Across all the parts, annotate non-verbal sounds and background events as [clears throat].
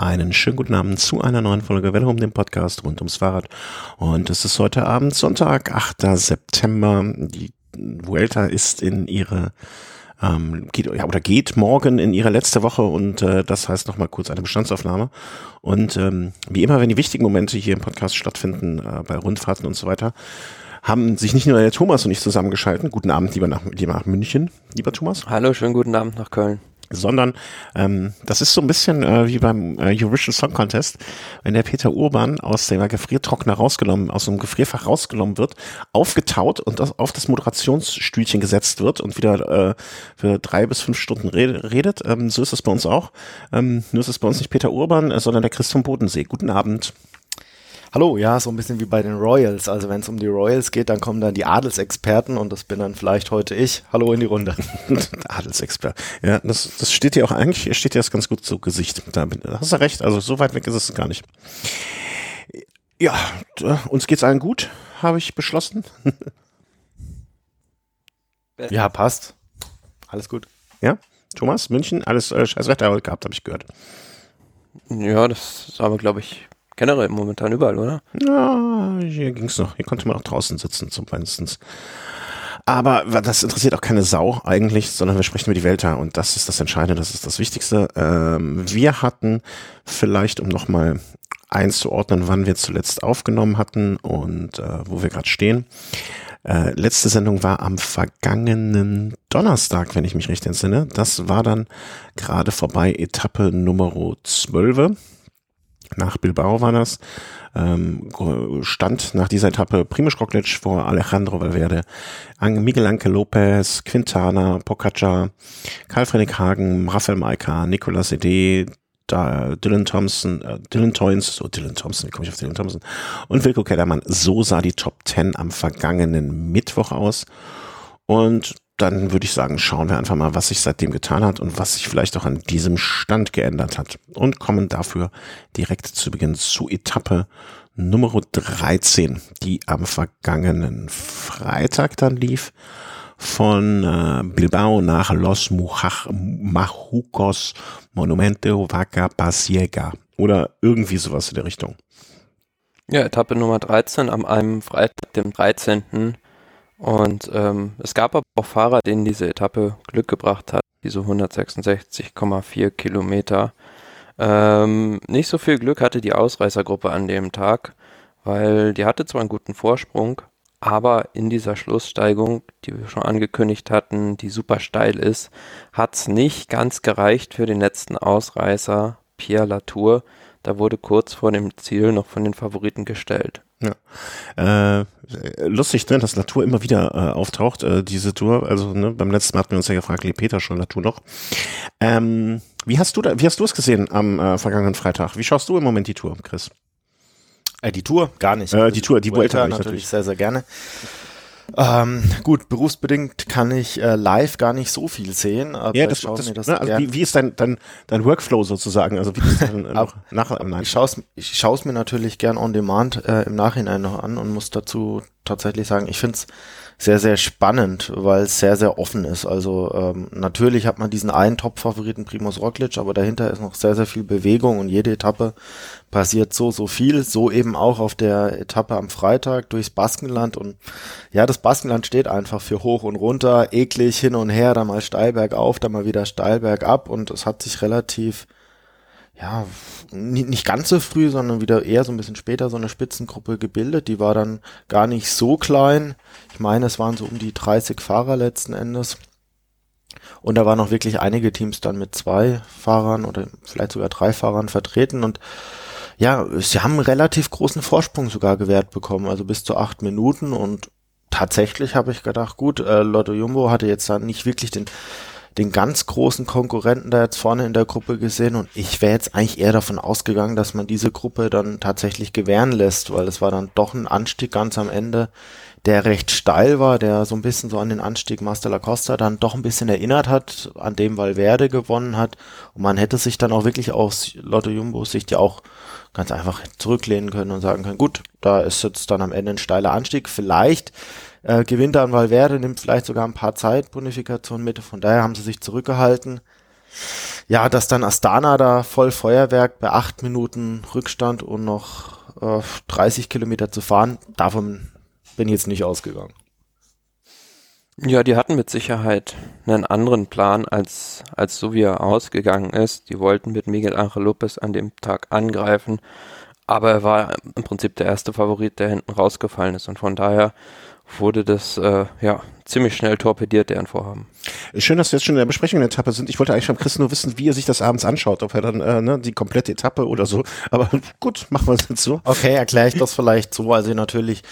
Einen schönen guten Abend zu einer neuen Folge Welle um den Podcast rund ums Fahrrad. Und es ist heute Abend Sonntag, 8. September. Die Vuelta ist in ihre ähm, geht, ja, oder geht morgen in ihre letzte Woche und äh, das heißt nochmal kurz eine Bestandsaufnahme. Und ähm, wie immer, wenn die wichtigen Momente hier im Podcast stattfinden, äh, bei Rundfahrten und so weiter, haben sich nicht nur der Thomas und ich zusammengeschalten. Guten Abend, lieber nach, lieber nach München, lieber Thomas. Hallo, schönen guten Abend nach Köln sondern ähm, das ist so ein bisschen äh, wie beim äh, Eurovision Song Contest, wenn der Peter Urban aus dem Gefriertrockner rausgenommen, aus dem Gefrierfach rausgenommen wird, aufgetaut und das, auf das Moderationsstühlchen gesetzt wird und wieder äh, für drei bis fünf Stunden redet. Ähm, so ist es bei uns auch. Ähm, nur ist es bei uns nicht Peter Urban, äh, sondern der Christian Bodensee. Guten Abend. Hallo, ja, so ein bisschen wie bei den Royals. Also wenn es um die Royals geht, dann kommen dann die Adelsexperten und das bin dann vielleicht heute ich. Hallo in die Runde. [laughs] Adelsexpert. Ja, das, das steht dir auch eigentlich, steht dir das ganz gut zu Gesicht. Da hast du recht, also so weit weg ist es gar nicht. Ja, uns geht's allen gut, habe ich beschlossen. ja, passt. Alles gut. Ja, Thomas, München, alles äh, scheiß Wetter gehabt, habe ich gehört. Ja, das ist aber, glaube ich, Generell momentan überall, oder? Ja, hier ging's noch. Hier konnte man auch draußen sitzen, zum meistens. Aber das interessiert auch keine Sau eigentlich, sondern wir sprechen über die Welt und das ist das Entscheidende, das ist das Wichtigste. Ähm, wir hatten vielleicht, um nochmal einzuordnen, wann wir zuletzt aufgenommen hatten und äh, wo wir gerade stehen. Äh, letzte Sendung war am vergangenen Donnerstag, wenn ich mich recht entsinne. Das war dann gerade vorbei, Etappe Nummer 12 nach Bilbao war das, ähm, stand nach dieser Etappe Primoz Roglic vor Alejandro Valverde, Miguel Anke Lopez, Quintana, Pocaccia, Karl-Friedrich Hagen, Raphael Maika, Nicolas Ede, Dylan Thompson, äh, Dylan Toynes, so Dylan Thompson, wie komme ich auf Dylan Thompson? Und Wilco Kellermann. So sah die Top 10 am vergangenen Mittwoch aus. Und dann würde ich sagen, schauen wir einfach mal, was sich seitdem getan hat und was sich vielleicht auch an diesem Stand geändert hat. Und kommen dafür direkt zu Beginn zu Etappe Nummer 13, die am vergangenen Freitag dann lief. Von äh, Bilbao nach Los Majucos Monumento Vaca Pasiega. Oder irgendwie sowas in der Richtung. Ja, Etappe Nummer 13 am einem Freitag, dem 13. Und ähm, es gab aber auch Fahrer, denen diese Etappe Glück gebracht hat, diese 166,4 Kilometer. Ähm, nicht so viel Glück hatte die Ausreißergruppe an dem Tag, weil die hatte zwar einen guten Vorsprung, aber in dieser Schlusssteigung, die wir schon angekündigt hatten, die super steil ist, hat es nicht ganz gereicht für den letzten Ausreißer, Pierre Latour. Da wurde kurz vor dem Ziel noch von den Favoriten gestellt. Ja. Äh, lustig, ne, dass Latour immer wieder äh, auftaucht, äh, diese Tour. Also ne, beim letzten Mal hatten wir uns ja gefragt, lebt Peter schon Latour noch? Ähm, wie hast du da, wie hast du es gesehen am äh, vergangenen Freitag? Wie schaust du im Moment die Tour, Chris? Äh, die Tour? Gar nicht. Äh, die Tour, die Vuelta, Vuelta natürlich, natürlich sehr, sehr gerne. Ähm, gut, berufsbedingt kann ich äh, live gar nicht so viel sehen. Aber ja, das, das, das ne, also wie, wie, ist dein, dein, dein Workflow sozusagen? Also wie ist dann [laughs] äh, nach, nein. Ich schaue es ich schau's mir natürlich gern on demand äh, im Nachhinein noch an und muss dazu tatsächlich sagen, ich finde es sehr, sehr spannend, weil es sehr, sehr offen ist. Also ähm, natürlich hat man diesen einen Top-Favoriten Primus Roglic, aber dahinter ist noch sehr, sehr viel Bewegung und jede Etappe passiert so, so viel. So eben auch auf der Etappe am Freitag durchs Baskenland. Und ja, das Baskenland steht einfach für hoch und runter, eklig hin und her, dann mal steil bergauf, dann mal wieder steil bergab und es hat sich relativ ja, nicht ganz so früh, sondern wieder eher so ein bisschen später so eine Spitzengruppe gebildet. Die war dann gar nicht so klein. Ich meine, es waren so um die 30 Fahrer letzten Endes. Und da waren auch wirklich einige Teams dann mit zwei Fahrern oder vielleicht sogar drei Fahrern vertreten und ja, sie haben einen relativ großen Vorsprung sogar gewährt bekommen, also bis zu acht Minuten und tatsächlich habe ich gedacht, gut, äh, Lotto Jumbo hatte jetzt dann nicht wirklich den den ganz großen Konkurrenten da jetzt vorne in der Gruppe gesehen und ich wäre jetzt eigentlich eher davon ausgegangen, dass man diese Gruppe dann tatsächlich gewähren lässt, weil es war dann doch ein Anstieg ganz am Ende, der recht steil war, der so ein bisschen so an den Anstieg Master Lacosta dann doch ein bisschen erinnert hat, an dem Valverde gewonnen hat. Und man hätte sich dann auch wirklich aus Lotto Jumbos Sicht ja auch ganz einfach zurücklehnen können und sagen können, gut, da ist jetzt dann am Ende ein steiler Anstieg, vielleicht äh, gewinnt dann Valverde, nimmt vielleicht sogar ein paar Zeitbonifikationen mit. Von daher haben sie sich zurückgehalten. ja, dass dann Astana da voll Feuerwerk bei acht Minuten Rückstand und noch äh, 30 Kilometer zu fahren, davon bin ich jetzt nicht ausgegangen. Ja, die hatten mit Sicherheit einen anderen Plan, als, als so wie er ausgegangen ist. Die wollten mit Miguel Angel Lopez an dem Tag angreifen, aber er war im Prinzip der erste Favorit, der hinten rausgefallen ist und von daher wurde das äh, ja ziemlich schnell torpediert, deren Vorhaben. Schön, dass wir jetzt schon in der Besprechung der Etappe sind. Ich wollte eigentlich von Chris nur wissen, wie er sich das abends anschaut, ob er dann äh, ne, die komplette Etappe oder so. Aber [laughs] gut, machen wir es jetzt so. Okay, erkläre ich das vielleicht so. Also natürlich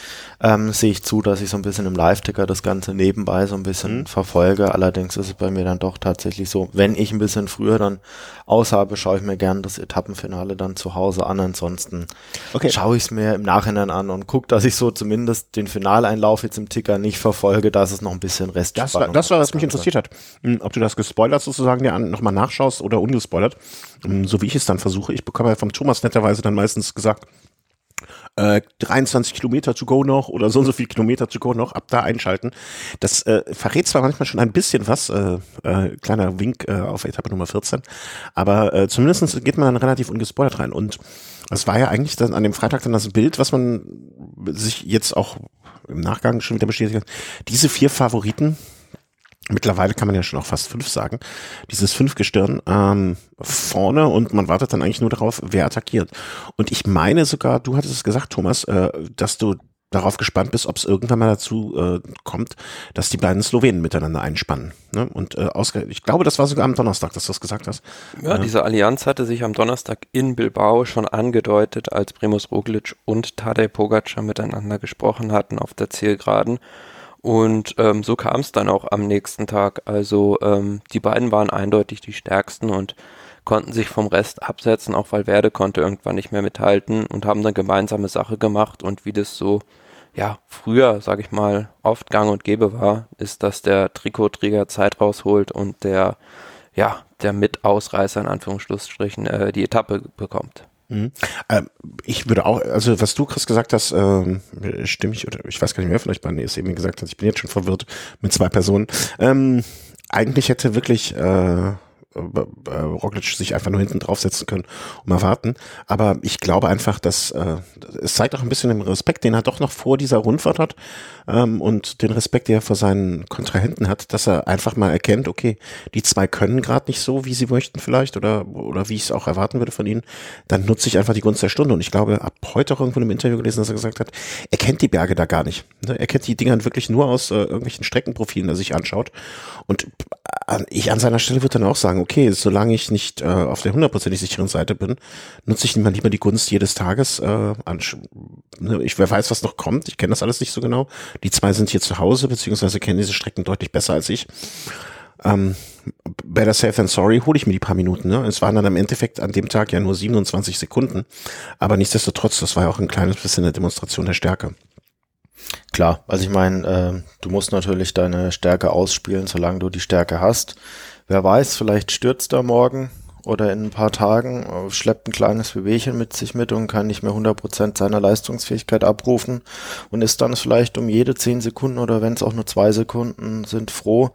ähm, sehe ich zu, dass ich so ein bisschen im Live-Ticker das Ganze nebenbei so ein bisschen mhm. verfolge. Allerdings ist es bei mir dann doch tatsächlich so, wenn ich ein bisschen früher dann aus habe, schaue ich mir gerne das Etappenfinale dann zu Hause an. Ansonsten okay. schaue ich es mir im Nachhinein an und gucke, dass ich so zumindest den Finaleinlauf jetzt im Ticker nicht verfolge, dass es noch ein bisschen Rest Das war, das war was mich interessiert hat. Hm, ob du das gespoilert sozusagen dir nochmal nachschaust oder ungespoilert. Hm, so wie ich es dann versuche. Ich bekomme ja vom Thomas netterweise dann meistens gesagt, äh, 23 Kilometer to go noch oder so und so viel Kilometer to go noch, ab da einschalten. Das äh, verrät zwar manchmal schon ein bisschen was, äh, äh, kleiner Wink äh, auf Etappe Nummer 14, aber äh, zumindest geht man dann relativ ungespoilert rein. Und es war ja eigentlich dann an dem Freitag dann das Bild, was man sich jetzt auch im Nachgang schon wieder bestätigt hat. Diese vier Favoriten, mittlerweile kann man ja schon auch fast fünf sagen, dieses Fünfgestirn ähm, vorne und man wartet dann eigentlich nur darauf, wer attackiert. Und ich meine sogar, du hattest es gesagt, Thomas, äh, dass du darauf gespannt bist, ob es irgendwann mal dazu äh, kommt, dass die beiden Slowenen miteinander einspannen. Ne? Und äh, ich glaube, das war sogar am Donnerstag, dass du das gesagt hast. Ja, äh, diese Allianz hatte sich am Donnerstag in Bilbao schon angedeutet, als Primus Roglic und Tadej Pogacar miteinander gesprochen hatten auf der Zielgeraden. Und ähm, so kam es dann auch am nächsten Tag. Also ähm, die beiden waren eindeutig die stärksten und konnten sich vom Rest absetzen. Auch Valverde konnte irgendwann nicht mehr mithalten und haben dann gemeinsame Sache gemacht. Und wie das so ja früher, sage ich mal, oft Gang und Gäbe war, ist, dass der Trikotträger Zeit rausholt und der ja der Mitausreißer in Anführungsstrichen äh, die Etappe bekommt. Mhm. Ähm, ich würde auch, also was du, Chris, gesagt hast, ähm, stimme ich, oder ich weiß gar nicht mehr, vielleicht bei es eben gesagt hat, ich bin jetzt schon verwirrt mit zwei Personen. Ähm, eigentlich hätte wirklich äh, äh, Roglic sich einfach nur hinten draufsetzen können und mal warten. Aber ich glaube einfach, dass äh, es zeigt auch ein bisschen den Respekt, den er doch noch vor dieser Rundfahrt hat ähm, und den Respekt, den er vor seinen Kontrahenten hat, dass er einfach mal erkennt, okay, die zwei können gerade nicht so, wie sie möchten vielleicht oder oder wie ich es auch erwarten würde von ihnen. Dann nutze ich einfach die Gunst der Stunde. Und ich glaube, ab heute auch irgendwo im Interview gelesen, dass er gesagt hat, er kennt die Berge da gar nicht. Ne? Er kennt die Dinger wirklich nur aus äh, irgendwelchen Streckenprofilen, die er sich anschaut. Und äh, ich an seiner Stelle würde dann auch sagen, okay, solange ich nicht äh, auf der hundertprozentig sicheren Seite bin, nutze ich mal lieber die Gunst jedes Tages. Äh, an, ne, ich wer weiß, was noch kommt. Ich kenne das alles nicht so genau. Die zwei sind hier zu Hause, beziehungsweise kennen diese Strecken deutlich besser als ich. Ähm, better safe than sorry, hole ich mir die paar Minuten. Ne? Es waren dann im Endeffekt an dem Tag ja nur 27 Sekunden. Aber nichtsdestotrotz, das war ja auch ein kleines bisschen eine Demonstration der Stärke. Klar, also ich meine, äh, du musst natürlich deine Stärke ausspielen, solange du die Stärke hast. Wer weiß, vielleicht stürzt er morgen oder in ein paar Tagen, äh, schleppt ein kleines Wehwehchen mit sich mit und kann nicht mehr 100% seiner Leistungsfähigkeit abrufen und ist dann vielleicht um jede 10 Sekunden oder wenn es auch nur zwei Sekunden sind, froh,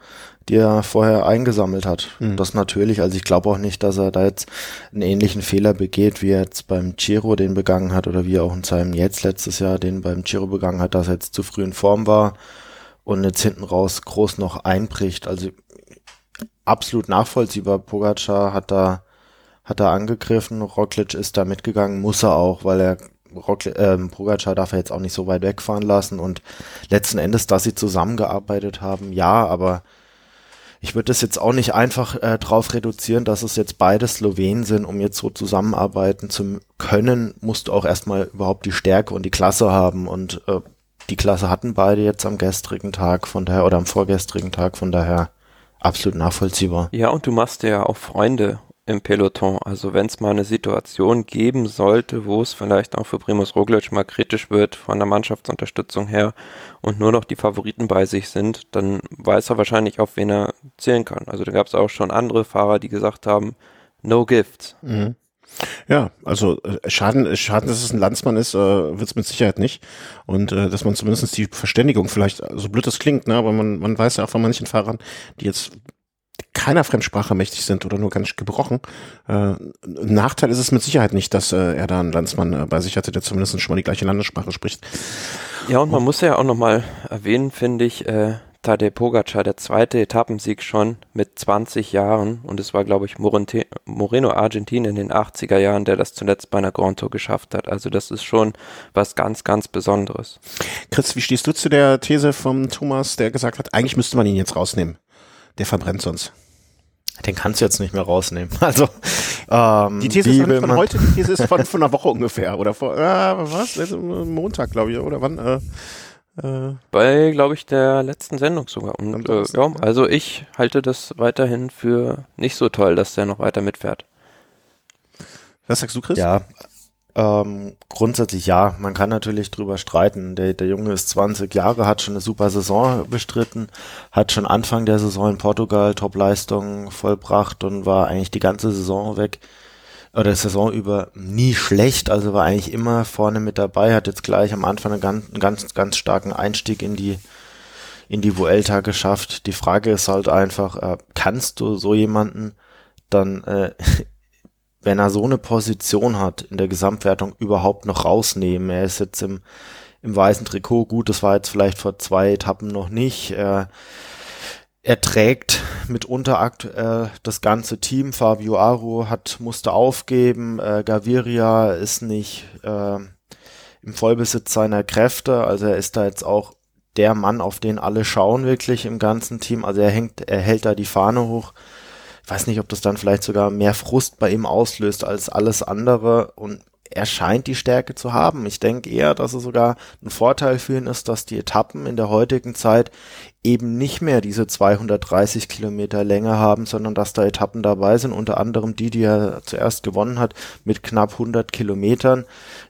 die er vorher eingesammelt hat. Mhm. Das natürlich, also ich glaube auch nicht, dass er da jetzt einen ähnlichen Fehler begeht, wie er jetzt beim Giro den begangen hat oder wie er auch in seinem jetzt letztes Jahr den beim Giro begangen hat, dass er jetzt zu früh in Form war und jetzt hinten raus groß noch einbricht. Also absolut nachvollziehbar. Pogacar hat da hat er angegriffen, Roglic ist da mitgegangen, muss er auch, weil er Roglic, ähm, Pogacar darf er jetzt auch nicht so weit wegfahren lassen und letzten Endes, dass sie zusammengearbeitet haben, ja, aber ich würde das jetzt auch nicht einfach äh, drauf reduzieren, dass es jetzt beide Slowenen sind, um jetzt so zusammenarbeiten zu können, musst du auch erstmal überhaupt die Stärke und die Klasse haben und äh, die Klasse hatten beide jetzt am gestrigen Tag, von daher oder am vorgestrigen Tag, von daher absolut nachvollziehbar. Ja, und du machst ja auch Freunde im Peloton. Also wenn es mal eine Situation geben sollte, wo es vielleicht auch für Primus Roglic mal kritisch wird von der Mannschaftsunterstützung her und nur noch die Favoriten bei sich sind, dann weiß er wahrscheinlich, auf wen er zählen kann. Also da gab es auch schon andere Fahrer, die gesagt haben, no gifts. Mhm. Ja, also äh, Schaden, Schaden, dass es ein Landsmann ist, äh, wird es mit Sicherheit nicht. Und äh, dass man zumindest die Verständigung vielleicht, so blöd das klingt, ne, aber man, man weiß ja auch von manchen Fahrern, die jetzt keiner Fremdsprache mächtig sind oder nur ganz gebrochen. Äh, Nachteil ist es mit Sicherheit nicht, dass äh, er da einen Landsmann äh, bei sich hatte, der zumindest schon mal die gleiche Landessprache spricht. Ja, und man muss ja auch nochmal erwähnen, finde ich, äh, Tadej Pogacar, der zweite Etappensieg schon mit 20 Jahren und es war, glaube ich, Morente Moreno Argentin in den 80er Jahren, der das zuletzt bei einer Grand Tour geschafft hat. Also das ist schon was ganz, ganz Besonderes. Chris, wie stehst du zu der These vom Thomas, der gesagt hat, eigentlich müsste man ihn jetzt rausnehmen? Der verbrennt sonst. Den kannst du jetzt nicht mehr rausnehmen. [laughs] Also ähm, die These ist von heute, die These ist von, von einer Woche ungefähr oder vor äh, was? Montag, glaube ich, oder wann? Äh, äh, Bei, glaube ich, der letzten Sendung sogar. Und, äh, ja, also ich halte das weiterhin für nicht so toll, dass der noch weiter mitfährt. Was sagst du, Chris? Ja, ähm, grundsätzlich ja. Man kann natürlich drüber streiten. Der, der Junge ist 20 Jahre, hat schon eine super Saison bestritten, hat schon Anfang der Saison in Portugal Topleistungen vollbracht und war eigentlich die ganze Saison weg oder Saison über nie schlecht, also war eigentlich immer vorne mit dabei, hat jetzt gleich am Anfang einen ganz, ganz, ganz starken Einstieg in die, in die Vuelta geschafft. Die Frage ist halt einfach, äh, kannst du so jemanden dann, äh, [laughs] wenn er so eine Position hat, in der Gesamtwertung überhaupt noch rausnehmen? Er ist jetzt im, im weißen Trikot, gut, das war jetzt vielleicht vor zwei Etappen noch nicht. Äh, er trägt mitunter aktuell das ganze Team. Fabio Aro hat, musste aufgeben. Äh, Gaviria ist nicht äh, im Vollbesitz seiner Kräfte. Also er ist da jetzt auch der Mann, auf den alle schauen wirklich im ganzen Team. Also er hängt, er hält da die Fahne hoch. Ich weiß nicht, ob das dann vielleicht sogar mehr Frust bei ihm auslöst als alles andere. Und er scheint die Stärke zu haben. Ich denke eher, dass es sogar ein Vorteil für ihn ist, dass die Etappen in der heutigen Zeit eben nicht mehr diese 230 Kilometer Länge haben, sondern dass da Etappen dabei sind, unter anderem die, die er zuerst gewonnen hat, mit knapp 100 Kilometern,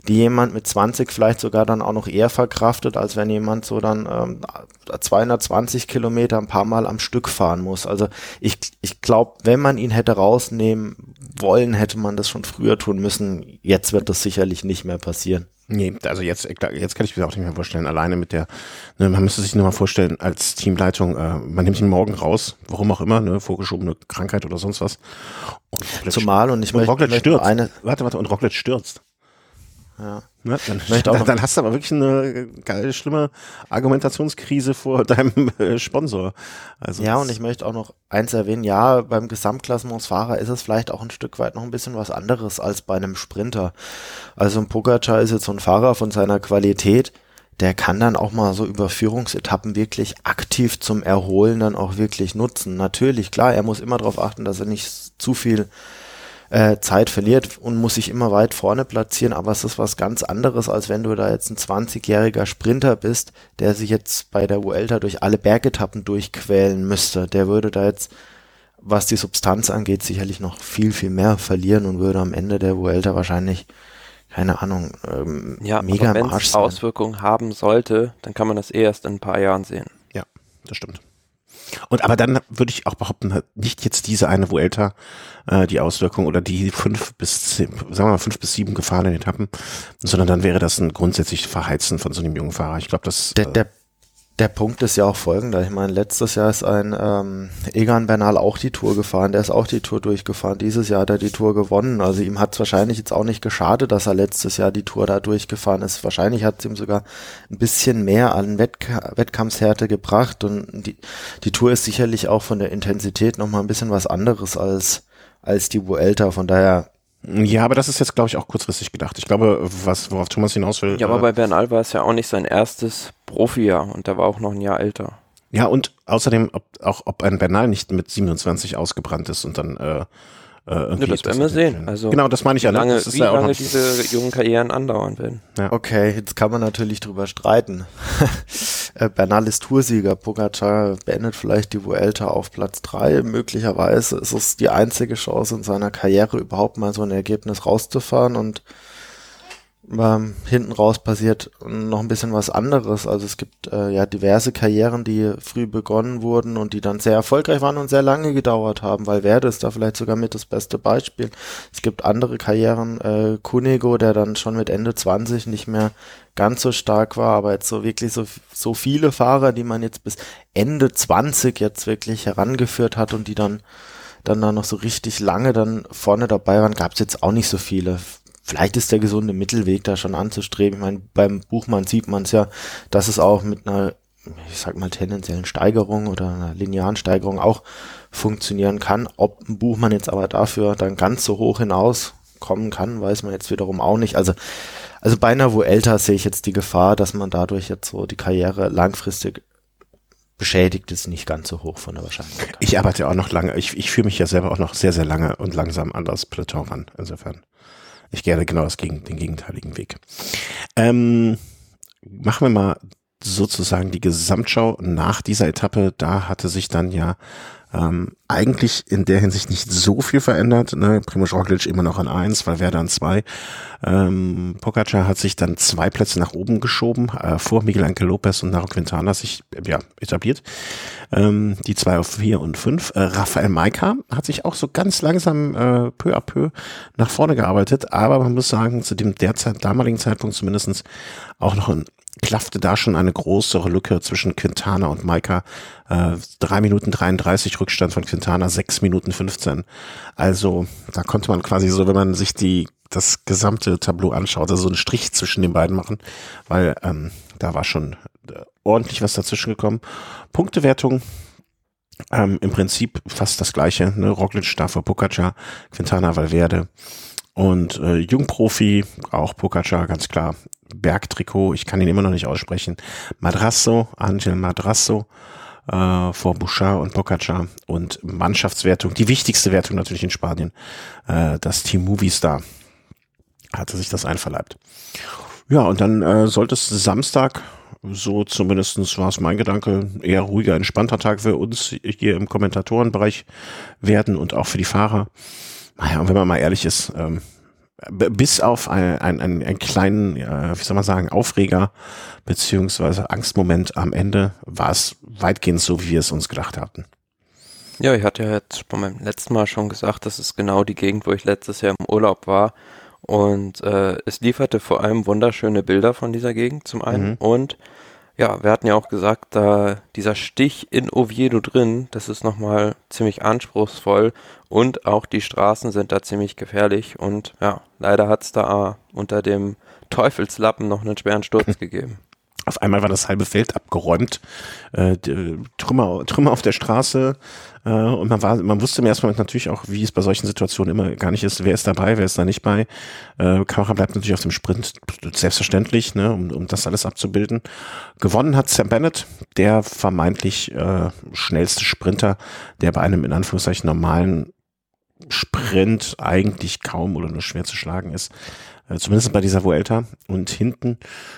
die jemand mit 20 vielleicht sogar dann auch noch eher verkraftet, als wenn jemand so dann ähm, 220 Kilometer ein paar Mal am Stück fahren muss. Also ich, ich glaube, wenn man ihn hätte rausnehmen wollen, hätte man das schon früher tun müssen. Jetzt wird das sicherlich nicht mehr passieren. Nee, also jetzt, jetzt kann ich mir auch nicht mehr vorstellen, alleine mit der, ne, man müsste sich nur mal vorstellen, als Teamleitung, äh, man nimmt ihn morgen raus, warum auch immer, ne, vorgeschobene Krankheit oder sonst was. Und Zumal und ich möchte, stürzt. Eine, warte, warte, und Roglic stürzt. Ja. Ne, dann, dann, dann, hast du aber wirklich eine geile, schlimme Argumentationskrise vor [laughs] deinem äh, Sponsor. Also ja, und ich möchte auch noch eins erwähnen, ja, beim Gesamtklassementsfahrer ist es vielleicht auch ein Stück weit noch ein bisschen was anderes als bei einem Sprinter. Also ein Pogacar ist jetzt so ein Fahrer von seiner Qualität, der kann dann auch mal so Überführungsetappen wirklich aktiv zum Erholen dann auch wirklich nutzen. Natürlich, klar, er muss immer darauf achten, dass er nicht zu viel äh, Zeit verliert und muss sich immer weit vorne platzieren, aber es ist was ganz anderes, als wenn du da jetzt ein 20-jähriger Sprinter bist, der sich jetzt bei der Vuelta durch alle Bergetappen durchquälen müsste. Der würde da jetzt, was die Substanz angeht, sicherlich noch viel, viel mehr verlieren und würde am Ende der Vuelta wahrscheinlich keine Ahnung, ähm, ja, mega Wenn es Auswirkungen haben sollte, dann kann man das eh erst in ein paar Jahren sehen. Ja, das stimmt. Und aber dann würde ich auch behaupten, nicht jetzt diese eine Vuelta, äh, die Auswirkung oder die fünf bis zehn, sagen wir mal fünf bis sieben gefahrenen Etappen, sondern dann wäre das ein grundsätzlich Verheizen von so einem jungen Fahrer. Ich glaube, das. Der, der der Punkt ist ja auch folgender. Ich meine, letztes Jahr ist ein ähm, Egan Bernal auch die Tour gefahren. Der ist auch die Tour durchgefahren. Dieses Jahr hat er die Tour gewonnen. Also ihm hat es wahrscheinlich jetzt auch nicht geschadet, dass er letztes Jahr die Tour da durchgefahren ist. Wahrscheinlich hat es ihm sogar ein bisschen mehr an Wettk Wettkampfshärte gebracht. Und die, die Tour ist sicherlich auch von der Intensität nochmal ein bisschen was anderes als, als die Vuelta. Von daher ja, aber das ist jetzt, glaube ich, auch kurzfristig gedacht. Ich glaube, was, worauf Thomas hinaus will. Ja, aber äh, bei Bernal war es ja auch nicht sein erstes Profijahr und der war auch noch ein Jahr älter. Ja, und außerdem, ob, auch ob ein Bernal nicht mit 27 ausgebrannt ist und dann äh, äh, ja, das werden wir sehen. Also genau, das meine ich ja. Ne? Lange, das ist wie ja lange diese jungen Karrieren andauern werden. Ja. Okay, jetzt kann man natürlich drüber streiten. [laughs] Äh, Bernal ist Toursieger, Pogacar beendet vielleicht die Vuelta auf Platz drei. Möglicherweise ist es die einzige Chance in seiner Karriere überhaupt mal so ein Ergebnis rauszufahren und ähm, hinten raus passiert noch ein bisschen was anderes. Also es gibt äh, ja diverse Karrieren, die früh begonnen wurden und die dann sehr erfolgreich waren und sehr lange gedauert haben, weil Werde ist da vielleicht sogar mit das beste Beispiel. Es gibt andere Karrieren, äh, Kunego, der dann schon mit Ende 20 nicht mehr ganz so stark war, aber jetzt so wirklich so, so viele Fahrer, die man jetzt bis Ende 20 jetzt wirklich herangeführt hat und die dann dann da noch so richtig lange dann vorne dabei waren, gab es jetzt auch nicht so viele vielleicht ist der gesunde Mittelweg da schon anzustreben. Ich meine, beim Buchmann sieht man es ja, dass es auch mit einer, ich sag mal, tendenziellen Steigerung oder einer linearen Steigerung auch funktionieren kann. Ob ein Buchmann jetzt aber dafür dann ganz so hoch hinaus kommen kann, weiß man jetzt wiederum auch nicht. Also, also bei einer älter sehe ich jetzt die Gefahr, dass man dadurch jetzt so die Karriere langfristig beschädigt ist nicht ganz so hoch von der Wahrscheinlichkeit. Ich arbeite auch noch lange, ich, ich fühle mich ja selber auch noch sehr, sehr lange und langsam an das Peloton ran, insofern. Ich gehe genau das gegen, den gegenteiligen Weg. Ähm, machen wir mal sozusagen die Gesamtschau nach dieser Etappe. Da hatte sich dann ja ähm, eigentlich in der Hinsicht nicht so viel verändert. Ne? Primoz Roglic immer noch an eins, Valverde an zwei. Ähm, Pogacar hat sich dann zwei Plätze nach oben geschoben, äh, vor Miguel Angel Lopez und Naro Quintana sich ja, etabliert. Ähm, die zwei auf vier und fünf. Äh, Rafael Maika hat sich auch so ganz langsam äh, peu à peu nach vorne gearbeitet, aber man muss sagen, zu dem derzeit damaligen Zeitpunkt zumindestens auch noch ein klaffte da schon eine größere Lücke zwischen Quintana und Maika. Äh, 3 Minuten 33 Rückstand von Quintana, 6 Minuten 15. Also da konnte man quasi so, wenn man sich die das gesamte Tableau anschaut, also so einen Strich zwischen den beiden machen, weil ähm, da war schon äh, ordentlich was dazwischen gekommen. Punktewertung ähm, im Prinzip fast das gleiche. Ne? Roglic da vor Pogacar, Quintana Valverde und äh, Jungprofi, auch Pogacar, ganz klar, Bergtrikot, ich kann ihn immer noch nicht aussprechen. Madrasso, Angel Madrasso äh, vor Bouchard und Pogacar und Mannschaftswertung, die wichtigste Wertung natürlich in Spanien, äh, das Team Movistar hatte sich das einverleibt. Ja, und dann äh, sollte es Samstag, so zumindestens war es mein Gedanke, eher ruhiger, entspannter Tag für uns hier im Kommentatorenbereich werden und auch für die Fahrer. Naja, und wenn man mal ehrlich ist, ähm, bis auf einen, einen, einen kleinen, äh, wie soll man sagen, Aufreger beziehungsweise Angstmoment am Ende war es weitgehend so, wie wir es uns gedacht hatten. Ja, ich hatte ja jetzt beim letzten Mal schon gesagt, das ist genau die Gegend, wo ich letztes Jahr im Urlaub war. Und äh, es lieferte vor allem wunderschöne Bilder von dieser Gegend zum einen mhm. und ja, wir hatten ja auch gesagt, da dieser Stich in Oviedo drin, das ist nochmal ziemlich anspruchsvoll und auch die Straßen sind da ziemlich gefährlich und ja, leider hat es da unter dem Teufelslappen noch einen schweren Sturz [laughs] gegeben. Auf einmal war das halbe Feld abgeräumt, äh, Trümmer, Trümmer auf der Straße äh, und man war, man wusste mir erstmal natürlich auch, wie es bei solchen Situationen immer gar nicht ist, wer ist dabei, wer ist da nicht bei. Äh, Kamera bleibt natürlich auf dem Sprint, selbstverständlich, ne, um, um das alles abzubilden. Gewonnen hat Sam Bennett, der vermeintlich äh, schnellste Sprinter, der bei einem in Anführungszeichen normalen Sprint eigentlich kaum oder nur schwer zu schlagen ist. Äh, zumindest bei dieser Vuelta. Und hinten,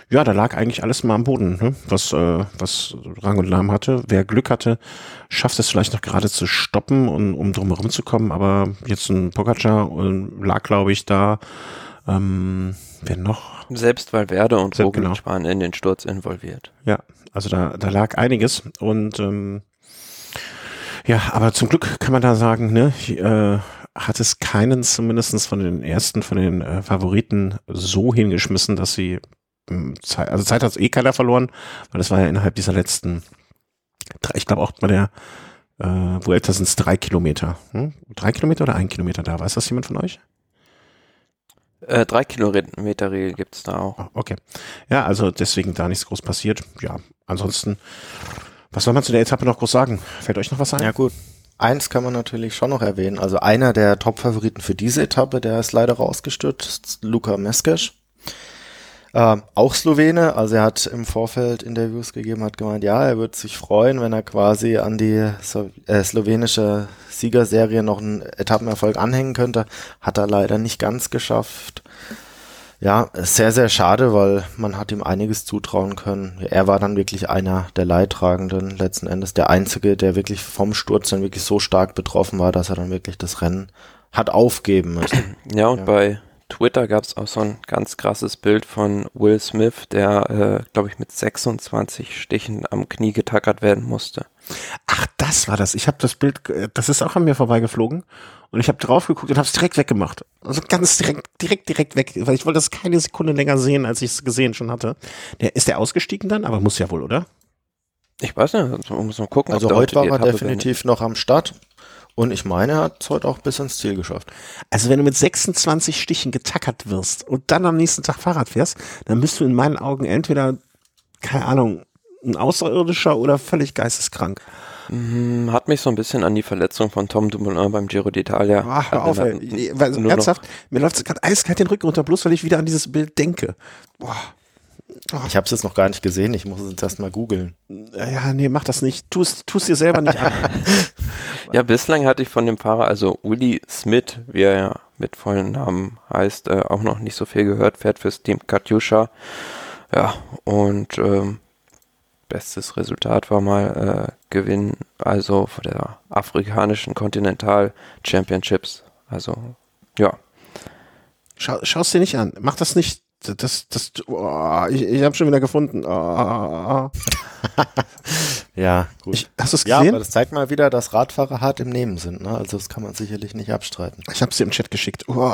ja, da lag eigentlich alles mal am Boden, ne? was, äh, was Rang und Namen hatte. Wer Glück hatte, schafft es vielleicht noch gerade zu stoppen, und, um drumherum zu kommen. Aber jetzt ein Pogacar äh, lag, glaube ich, da. Ähm, wer noch? Selbst weil Werde und Roglic genau. waren in den Sturz involviert. Ja, also da, da lag einiges. Und ähm, ja, aber zum Glück kann man da sagen, ne, äh, hat es keinen zumindestens von den ersten, von den äh, Favoriten so hingeschmissen, dass sie Zeit, also Zeit hat eh keiner verloren, weil das war ja innerhalb dieser letzten, ich glaube auch bei der äh, Vuelta sind es drei Kilometer. Hm? Drei Kilometer oder ein Kilometer da? Weiß das jemand von euch? Äh, drei Kilometer Regel gibt es da auch. Ah, okay. Ja, also deswegen da nichts groß passiert. Ja, ansonsten, was soll man zu der Etappe noch groß sagen? Fällt euch noch was ein? Ja, gut. Eins kann man natürlich schon noch erwähnen. Also einer der Top-Favoriten für diese Etappe, der ist leider rausgestürzt, Luka Meskes. Äh, auch Slowene, also er hat im Vorfeld Interviews gegeben, hat gemeint, ja, er würde sich freuen, wenn er quasi an die so äh, slowenische Siegerserie noch einen Etappenerfolg anhängen könnte. Hat er leider nicht ganz geschafft. Ja, sehr, sehr schade, weil man hat ihm einiges zutrauen können. Er war dann wirklich einer der Leidtragenden, letzten Endes der Einzige, der wirklich vom Sturz dann wirklich so stark betroffen war, dass er dann wirklich das Rennen hat aufgeben müssen. [clears throat] Ja, und ja. bei Twitter gab es auch so ein ganz krasses Bild von Will Smith, der, äh, glaube ich, mit 26 Stichen am Knie getackert werden musste. Ach, das war das. Ich habe das Bild, das ist auch an mir vorbeigeflogen und ich habe drauf geguckt und habe es direkt weggemacht. Also ganz direkt, direkt, direkt weg, weil ich wollte das keine Sekunde länger sehen, als ich es gesehen schon hatte. Der ist der ausgestiegen dann, aber muss ja wohl, oder? Ich weiß nicht, muss mal gucken. Also heute war er definitiv noch am Start. Und ich meine, er hat es heute auch bis ins Ziel geschafft. Also wenn du mit 26 Stichen getackert wirst und dann am nächsten Tag Fahrrad fährst, dann bist du in meinen Augen entweder, keine Ahnung, ein Außerirdischer oder völlig geisteskrank. Mhm, hat mich so ein bisschen an die Verletzung von Tom Dumoulin beim Giro d'Italia. Ach, hör auf, ey. Weil, ernsthaft, mir läuft gerade eiskalt den Rücken runter, bloß weil ich wieder an dieses Bild denke. Boah. Oh. Ich habe es jetzt noch gar nicht gesehen, ich muss es jetzt erstmal googeln. Ja, nee, mach das nicht. Tu es dir selber nicht an. [laughs] ja, bislang hatte ich von dem Fahrer, also Willy Smith, wie er ja mit vollen Namen heißt, äh, auch noch nicht so viel gehört, fährt fürs Team Katjuscha. Ja, und ähm, bestes Resultat war mal äh, Gewinn, also von der afrikanischen Kontinental Championships. Also, ja. Schau, Schau dir nicht an. Mach das nicht das, das, oh, ich, ich habe schon wieder gefunden. Oh. [laughs] ja, gut. Ich, hast du es gesehen? Ja, aber das zeigt mal wieder, dass Radfahrer hart im Nehmen sind. Ne? Also das kann man sicherlich nicht abstreiten. Ich habe es dir im Chat geschickt. Oh,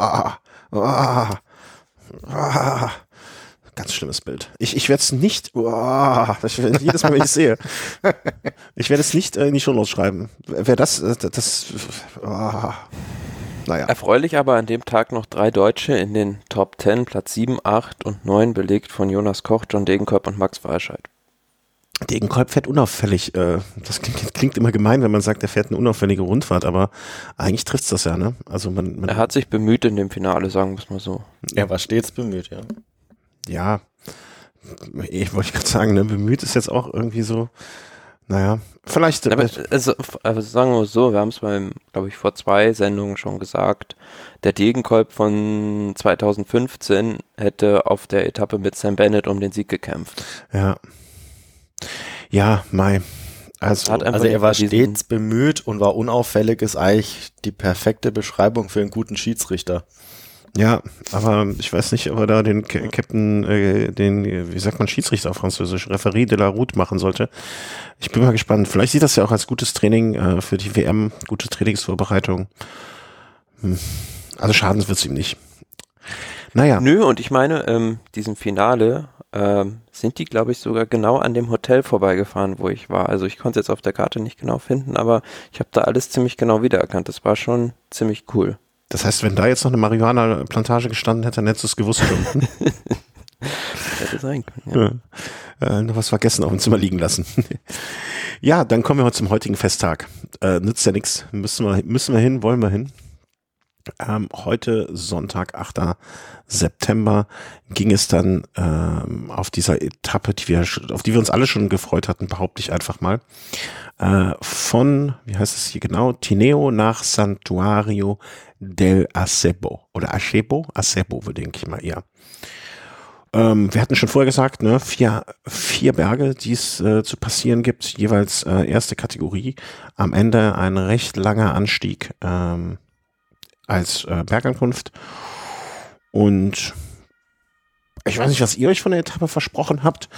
Ganz schlimmes Bild. Ich, ich werde es nicht, ich, jedes Mal, wenn ich es sehe, ich werde es nicht in die Shownotes schreiben. Wer das, das, das naja. Erfreulich aber an dem Tag noch drei Deutsche in den Top 10, Platz 7, 8 und 9 belegt von Jonas Koch, John Degenkolb und Max Walscheid. Degenkolb fährt unauffällig. Äh, das klingt, klingt, immer gemein, wenn man sagt, er fährt eine unauffällige Rundfahrt, aber eigentlich trifft es das ja, ne? Also man, man er hat sich bemüht in dem Finale, sagen wir es mal so. Er war stets bemüht, ja. Ja, ich wollte gerade sagen, ne, bemüht ist jetzt auch irgendwie so, naja, vielleicht. Aber, also, also sagen wir so, wir haben es beim, glaube ich, vor zwei Sendungen schon gesagt. Der Degenkolb von 2015 hätte auf der Etappe mit Sam Bennett um den Sieg gekämpft. Ja. Ja, Mai. Also, also er war stets bemüht und war unauffällig, ist eigentlich die perfekte Beschreibung für einen guten Schiedsrichter. Ja, aber ich weiß nicht, ob er da den Captain, äh, den, wie sagt man, Schiedsrichter auf Französisch, Referie de la Route machen sollte. Ich bin mal gespannt. Vielleicht sieht das ja auch als gutes Training äh, für die WM, gute Trainingsvorbereitung. Hm. Also schaden wird es ihm nicht. Naja. Nö, und ich meine, ähm, diesem Finale ähm, sind die, glaube ich, sogar genau an dem Hotel vorbeigefahren, wo ich war. Also ich konnte es jetzt auf der Karte nicht genau finden, aber ich habe da alles ziemlich genau wiedererkannt. Das war schon ziemlich cool. Das heißt, wenn da jetzt noch eine Marihuana-Plantage gestanden hätte, dann hättest du es gewusst schon. [laughs] hätte sein können, ja. ja. Äh, noch was vergessen auf dem Zimmer liegen lassen. [laughs] ja, dann kommen wir heute zum heutigen Festtag. Äh, nützt ja nichts. Müssen wir, müssen wir hin, wollen wir hin. Ähm, heute Sonntag, 8. September, ging es dann ähm, auf dieser Etappe, die wir, auf die wir uns alle schon gefreut hatten, behaupte ich einfach mal, äh, von, wie heißt es hier genau, Tineo nach Santuario del Acebo oder Acebo, Acebo, denke ich mal eher. Ähm, wir hatten schon vorher gesagt, ne, vier, vier Berge, die es äh, zu passieren gibt, jeweils äh, erste Kategorie. Am Ende ein recht langer Anstieg ähm, als äh, Bergankunft. Und ich weiß nicht, was ihr euch von der Etappe versprochen habt,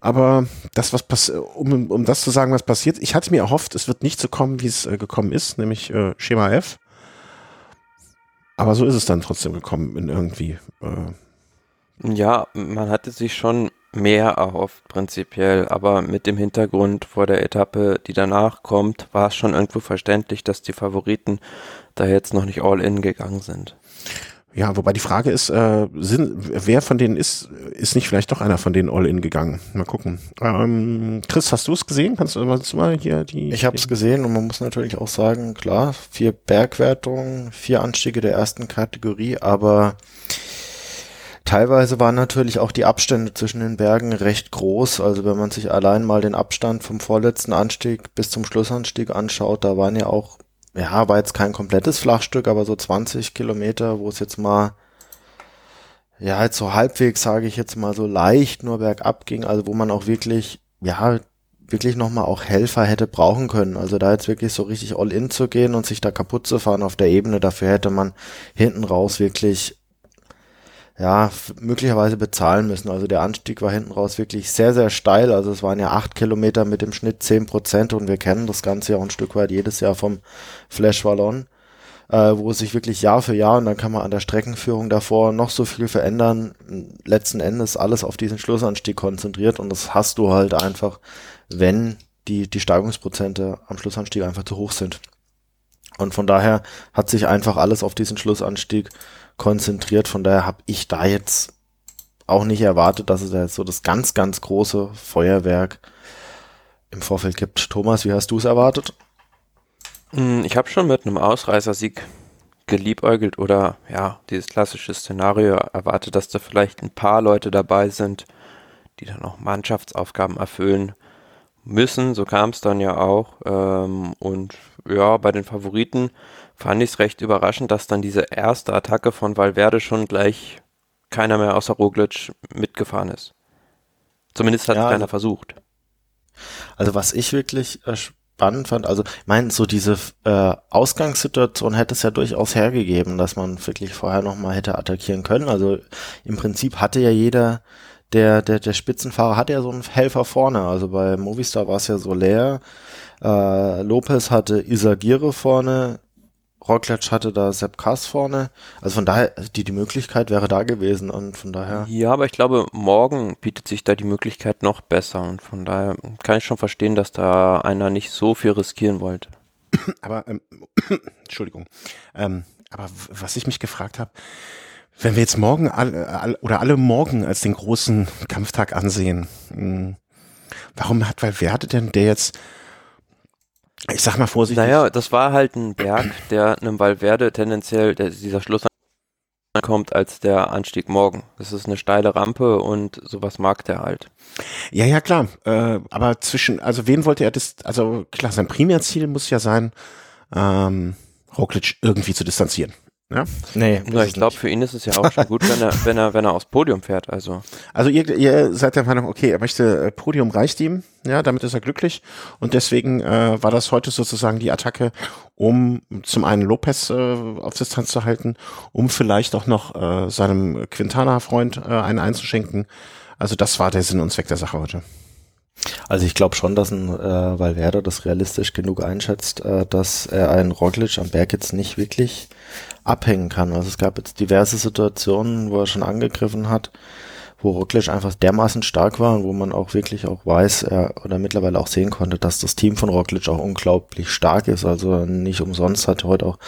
aber das, was um, um das zu sagen, was passiert, ich hatte mir erhofft, es wird nicht so kommen, wie es äh, gekommen ist, nämlich äh, Schema F. Aber so ist es dann trotzdem gekommen in irgendwie. Äh ja, man hatte sich schon mehr erhofft, prinzipiell, aber mit dem Hintergrund vor der Etappe, die danach kommt, war es schon irgendwo verständlich, dass die Favoriten da jetzt noch nicht all in gegangen sind. Ja, wobei die Frage ist, äh, sind, wer von denen ist, ist nicht vielleicht doch einer von denen all in gegangen? Mal gucken. Ähm, Chris, hast du es gesehen? Kannst du mal hier die. Ich habe es gesehen und man muss natürlich auch sagen, klar, vier Bergwertungen, vier Anstiege der ersten Kategorie, aber Teilweise waren natürlich auch die Abstände zwischen den Bergen recht groß. Also wenn man sich allein mal den Abstand vom vorletzten Anstieg bis zum Schlussanstieg anschaut, da waren ja auch ja, war jetzt kein komplettes Flachstück, aber so 20 Kilometer, wo es jetzt mal, ja, jetzt so halbwegs, sage ich jetzt mal, so leicht nur bergab ging, also wo man auch wirklich, ja, wirklich nochmal auch Helfer hätte brauchen können. Also da jetzt wirklich so richtig all in zu gehen und sich da kaputt zu fahren auf der Ebene, dafür hätte man hinten raus wirklich ja, möglicherweise bezahlen müssen. Also der Anstieg war hinten raus wirklich sehr, sehr steil. Also es waren ja acht Kilometer mit dem Schnitt zehn Prozent und wir kennen das Ganze ja auch ein Stück weit jedes Jahr vom Flash Wallon, äh, wo es sich wirklich Jahr für Jahr und dann kann man an der Streckenführung davor noch so viel verändern. Letzten Endes alles auf diesen Schlussanstieg konzentriert und das hast du halt einfach, wenn die, die Steigungsprozente am Schlussanstieg einfach zu hoch sind. Und von daher hat sich einfach alles auf diesen Schlussanstieg konzentriert. Von daher habe ich da jetzt auch nicht erwartet, dass es da jetzt so das ganz, ganz große Feuerwerk im Vorfeld gibt. Thomas, wie hast du es erwartet? Hm, ich habe schon mit einem Ausreißersieg geliebäugelt oder ja, dieses klassische Szenario erwartet, dass da vielleicht ein paar Leute dabei sind, die dann auch Mannschaftsaufgaben erfüllen müssen. So kam es dann ja auch. Ähm, und ja, bei den Favoriten fand ich es recht überraschend, dass dann diese erste Attacke von Valverde schon gleich keiner mehr außer Roglic mitgefahren ist. Zumindest hat ja, keiner also, versucht. Also was ich wirklich äh, spannend fand, also ich meine, so diese äh, Ausgangssituation hätte es ja durchaus hergegeben, dass man wirklich vorher nochmal hätte attackieren können. Also im Prinzip hatte ja jeder der, der, der Spitzenfahrer hatte ja so einen Helfer vorne. Also bei Movistar war es ja so leer. Äh, Lopez hatte Isagire vorne, Roglic hatte da Sepp Kass vorne. Also von daher, die, die Möglichkeit wäre da gewesen und von daher. Ja, aber ich glaube, morgen bietet sich da die Möglichkeit noch besser und von daher kann ich schon verstehen, dass da einer nicht so viel riskieren wollte. Aber, ähm, [coughs] Entschuldigung, ähm, aber was ich mich gefragt habe, wenn wir jetzt morgen alle, alle, oder alle morgen als den großen Kampftag ansehen, hm, warum hat Valverde denn der jetzt, ich sag mal vorsichtig. Naja, das war halt ein Berg, der einem Valverde tendenziell, der, dieser Schluss kommt als der Anstieg morgen. Das ist eine steile Rampe und sowas mag der halt. Ja, ja, klar. Äh, aber zwischen, also wen wollte er das, also klar, sein Primärziel muss ja sein, ähm, Roglic irgendwie zu distanzieren. Ja? Nee, ich glaube, für ihn ist es ja auch schon gut, wenn er, [laughs] wenn er, wenn er aufs Podium fährt. Also, also ihr, ihr seid der Meinung, okay, er möchte äh, Podium reicht ihm, ja, damit ist er glücklich. Und deswegen äh, war das heute sozusagen die Attacke, um zum einen Lopez äh, auf Distanz zu halten, um vielleicht auch noch äh, seinem Quintana-Freund äh, einen einzuschenken. Also das war der Sinn und Zweck der Sache heute. Also ich glaube schon, dass ein äh, Valverde das realistisch genug einschätzt, äh, dass er einen Roglic am Berg jetzt nicht wirklich abhängen kann. Also es gab jetzt diverse Situationen, wo er schon angegriffen hat, wo Roglic einfach dermaßen stark war und wo man auch wirklich auch weiß äh, oder mittlerweile auch sehen konnte, dass das Team von Roglic auch unglaublich stark ist. Also nicht umsonst hat heute auch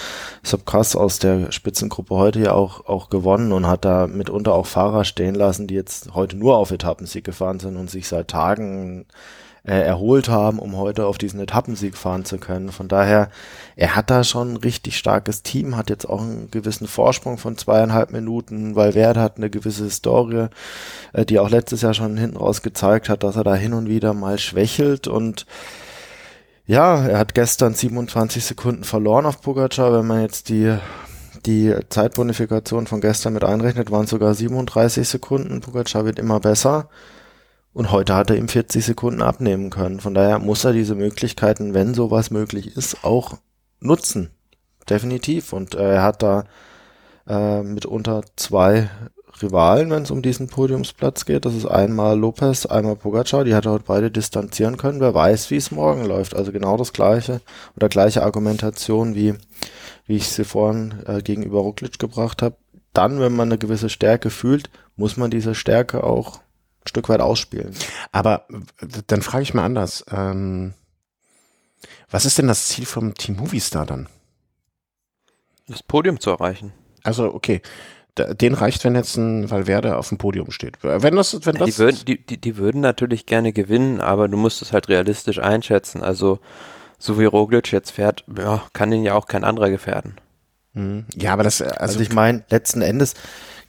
Subcast aus der Spitzengruppe heute ja auch, auch gewonnen und hat da mitunter auch Fahrer stehen lassen, die jetzt heute nur auf Etappensieg gefahren sind und sich seit Tagen äh, erholt haben, um heute auf diesen Etappensieg fahren zu können. Von daher, er hat da schon ein richtig starkes Team, hat jetzt auch einen gewissen Vorsprung von zweieinhalb Minuten, weil Werde hat eine gewisse Historie, äh, die auch letztes Jahr schon hinten raus gezeigt hat, dass er da hin und wieder mal schwächelt und ja, er hat gestern 27 Sekunden verloren auf Pogacar. Wenn man jetzt die, die Zeitbonifikation von gestern mit einrechnet, waren es sogar 37 Sekunden. Pogacar wird immer besser. Und heute hat er ihm 40 Sekunden abnehmen können. Von daher muss er diese Möglichkeiten, wenn sowas möglich ist, auch nutzen. Definitiv. Und äh, er hat da äh, mitunter zwei Rivalen, wenn es um diesen Podiumsplatz geht. Das ist einmal Lopez, einmal Pogacar. Die hat er heute beide distanzieren können. Wer weiß, wie es morgen läuft. Also genau das gleiche oder gleiche Argumentation, wie, wie ich sie vorhin äh, gegenüber Rucklic gebracht habe. Dann, wenn man eine gewisse Stärke fühlt, muss man diese Stärke auch Stück weit ausspielen. Aber dann frage ich mal anders. Ähm, was ist denn das Ziel vom Team Movistar dann? Das Podium zu erreichen. Also, okay. Den reicht, wenn jetzt ein Valverde auf dem Podium steht. Wenn das, wenn das die, würden, die, die, die würden natürlich gerne gewinnen, aber du musst es halt realistisch einschätzen. Also, so wie Roglic jetzt fährt, ja, kann ihn ja auch kein anderer gefährden. Hm. Ja, aber das, also, also ich meine, letzten Endes,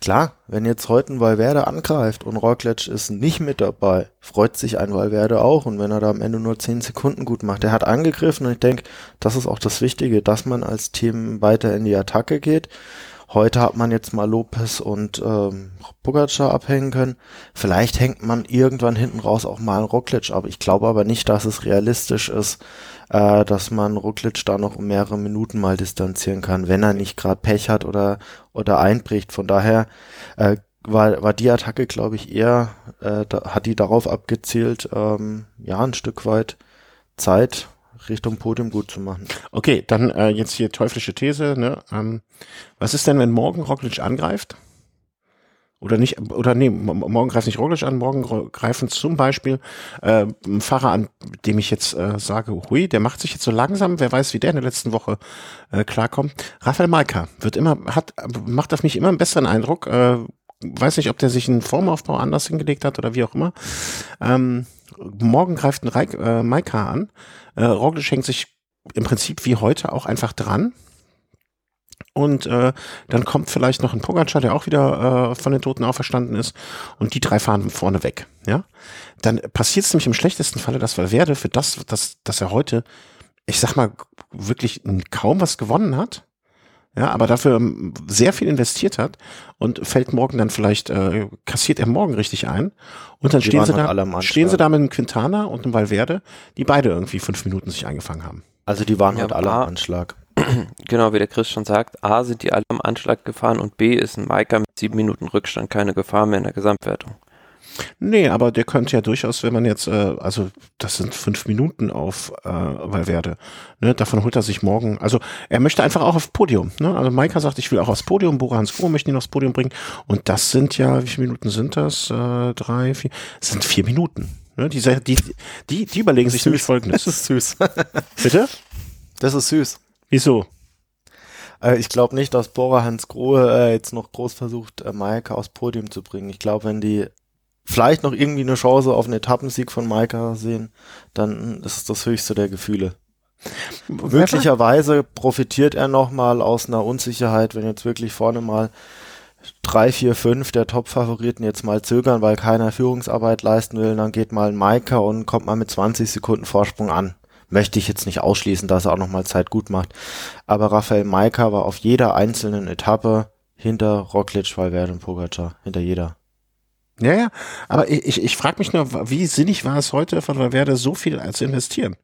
Klar, wenn jetzt heute ein Valverde angreift und Roglic ist nicht mit dabei, freut sich ein Valverde auch und wenn er da am Ende nur 10 Sekunden gut macht. Er hat angegriffen und ich denke, das ist auch das Wichtige, dass man als Team weiter in die Attacke geht. Heute hat man jetzt mal Lopez und ähm, Pogacar abhängen können. Vielleicht hängt man irgendwann hinten raus auch mal einen Roglic ab. Ich glaube aber nicht, dass es realistisch ist, äh, dass man Rucklic da noch um mehrere Minuten mal distanzieren kann, wenn er nicht gerade Pech hat oder, oder einbricht. Von daher äh, war, war die Attacke, glaube ich, eher, äh, da, hat die darauf abgezielt, ähm, ja, ein Stück weit Zeit Richtung Podium gut zu machen. Okay, dann äh, jetzt hier teuflische These. Ne? Ähm, was ist denn, wenn morgen Roglic angreift? Oder nicht, oder nee, morgen greift nicht Roglic an, morgen greifen zum Beispiel äh, ein Fahrer an, dem ich jetzt äh, sage, hui, der macht sich jetzt so langsam, wer weiß, wie der in der letzten Woche äh, klarkommt. Raphael Maika wird immer, hat, macht auf mich immer einen besseren Eindruck. Äh, weiß nicht, ob der sich einen Formaufbau anders hingelegt hat oder wie auch immer. Ähm, morgen greift ein Reik, äh, Maika an. Äh, Roglic hängt sich im Prinzip wie heute auch einfach dran und äh, dann kommt vielleicht noch ein Pogacar, der auch wieder äh, von den Toten auferstanden ist. Und die drei fahren vorne weg. Ja, dann passiert es nämlich im schlechtesten Falle, dass Valverde für das, dass, dass er heute, ich sag mal, wirklich kaum was gewonnen hat. Ja, aber dafür ähm, sehr viel investiert hat und fällt morgen dann vielleicht, äh, kassiert er morgen richtig ein. Und dann die stehen sie da, stehen sie da mit einem Quintana und einem Valverde, die beide irgendwie fünf Minuten sich eingefangen haben. Also die waren ja, heute alle am Anschlag. [clears throat] genau, wie der Chris schon sagt, A sind die alle am Anschlag gefahren und B ist ein Maika mit sieben Minuten Rückstand keine Gefahr mehr in der Gesamtwertung. Nee, aber der könnte ja durchaus, wenn man jetzt, äh, also das sind fünf Minuten auf äh, Valverde, ne, davon holt er sich morgen, also er möchte einfach auch aufs Podium, ne, also Maika sagt, ich will auch aufs Podium, Bora Hansgrohe möchte ihn aufs Podium bringen und das sind ja, wie viele Minuten sind das? Äh, drei, vier, das sind vier Minuten. Ne, die, die, die, die überlegen sich nämlich folgendes. Das ist süß. Bitte? Das ist süß. Wieso? Äh, ich glaube nicht, dass Bora Hans Grohe äh, jetzt noch groß versucht, äh, Maika aufs Podium zu bringen. Ich glaube, wenn die vielleicht noch irgendwie eine Chance auf einen Etappensieg von Maika sehen, dann ist es das höchste der Gefühle. Möglicherweise profitiert er nochmal aus einer Unsicherheit, wenn jetzt wirklich vorne mal drei, vier, fünf der Top-Favoriten jetzt mal zögern, weil keiner Führungsarbeit leisten will, dann geht mal ein Maika und kommt mal mit 20 Sekunden Vorsprung an möchte ich jetzt nicht ausschließen, dass er auch nochmal Zeit gut macht. Aber Raphael Maika war auf jeder einzelnen Etappe hinter Roglic, Valverde und Pogacar, hinter jeder. Ja, ja, aber ich, ich, ich frage mich nur, wie sinnig war es heute von Valverde so viel zu investieren?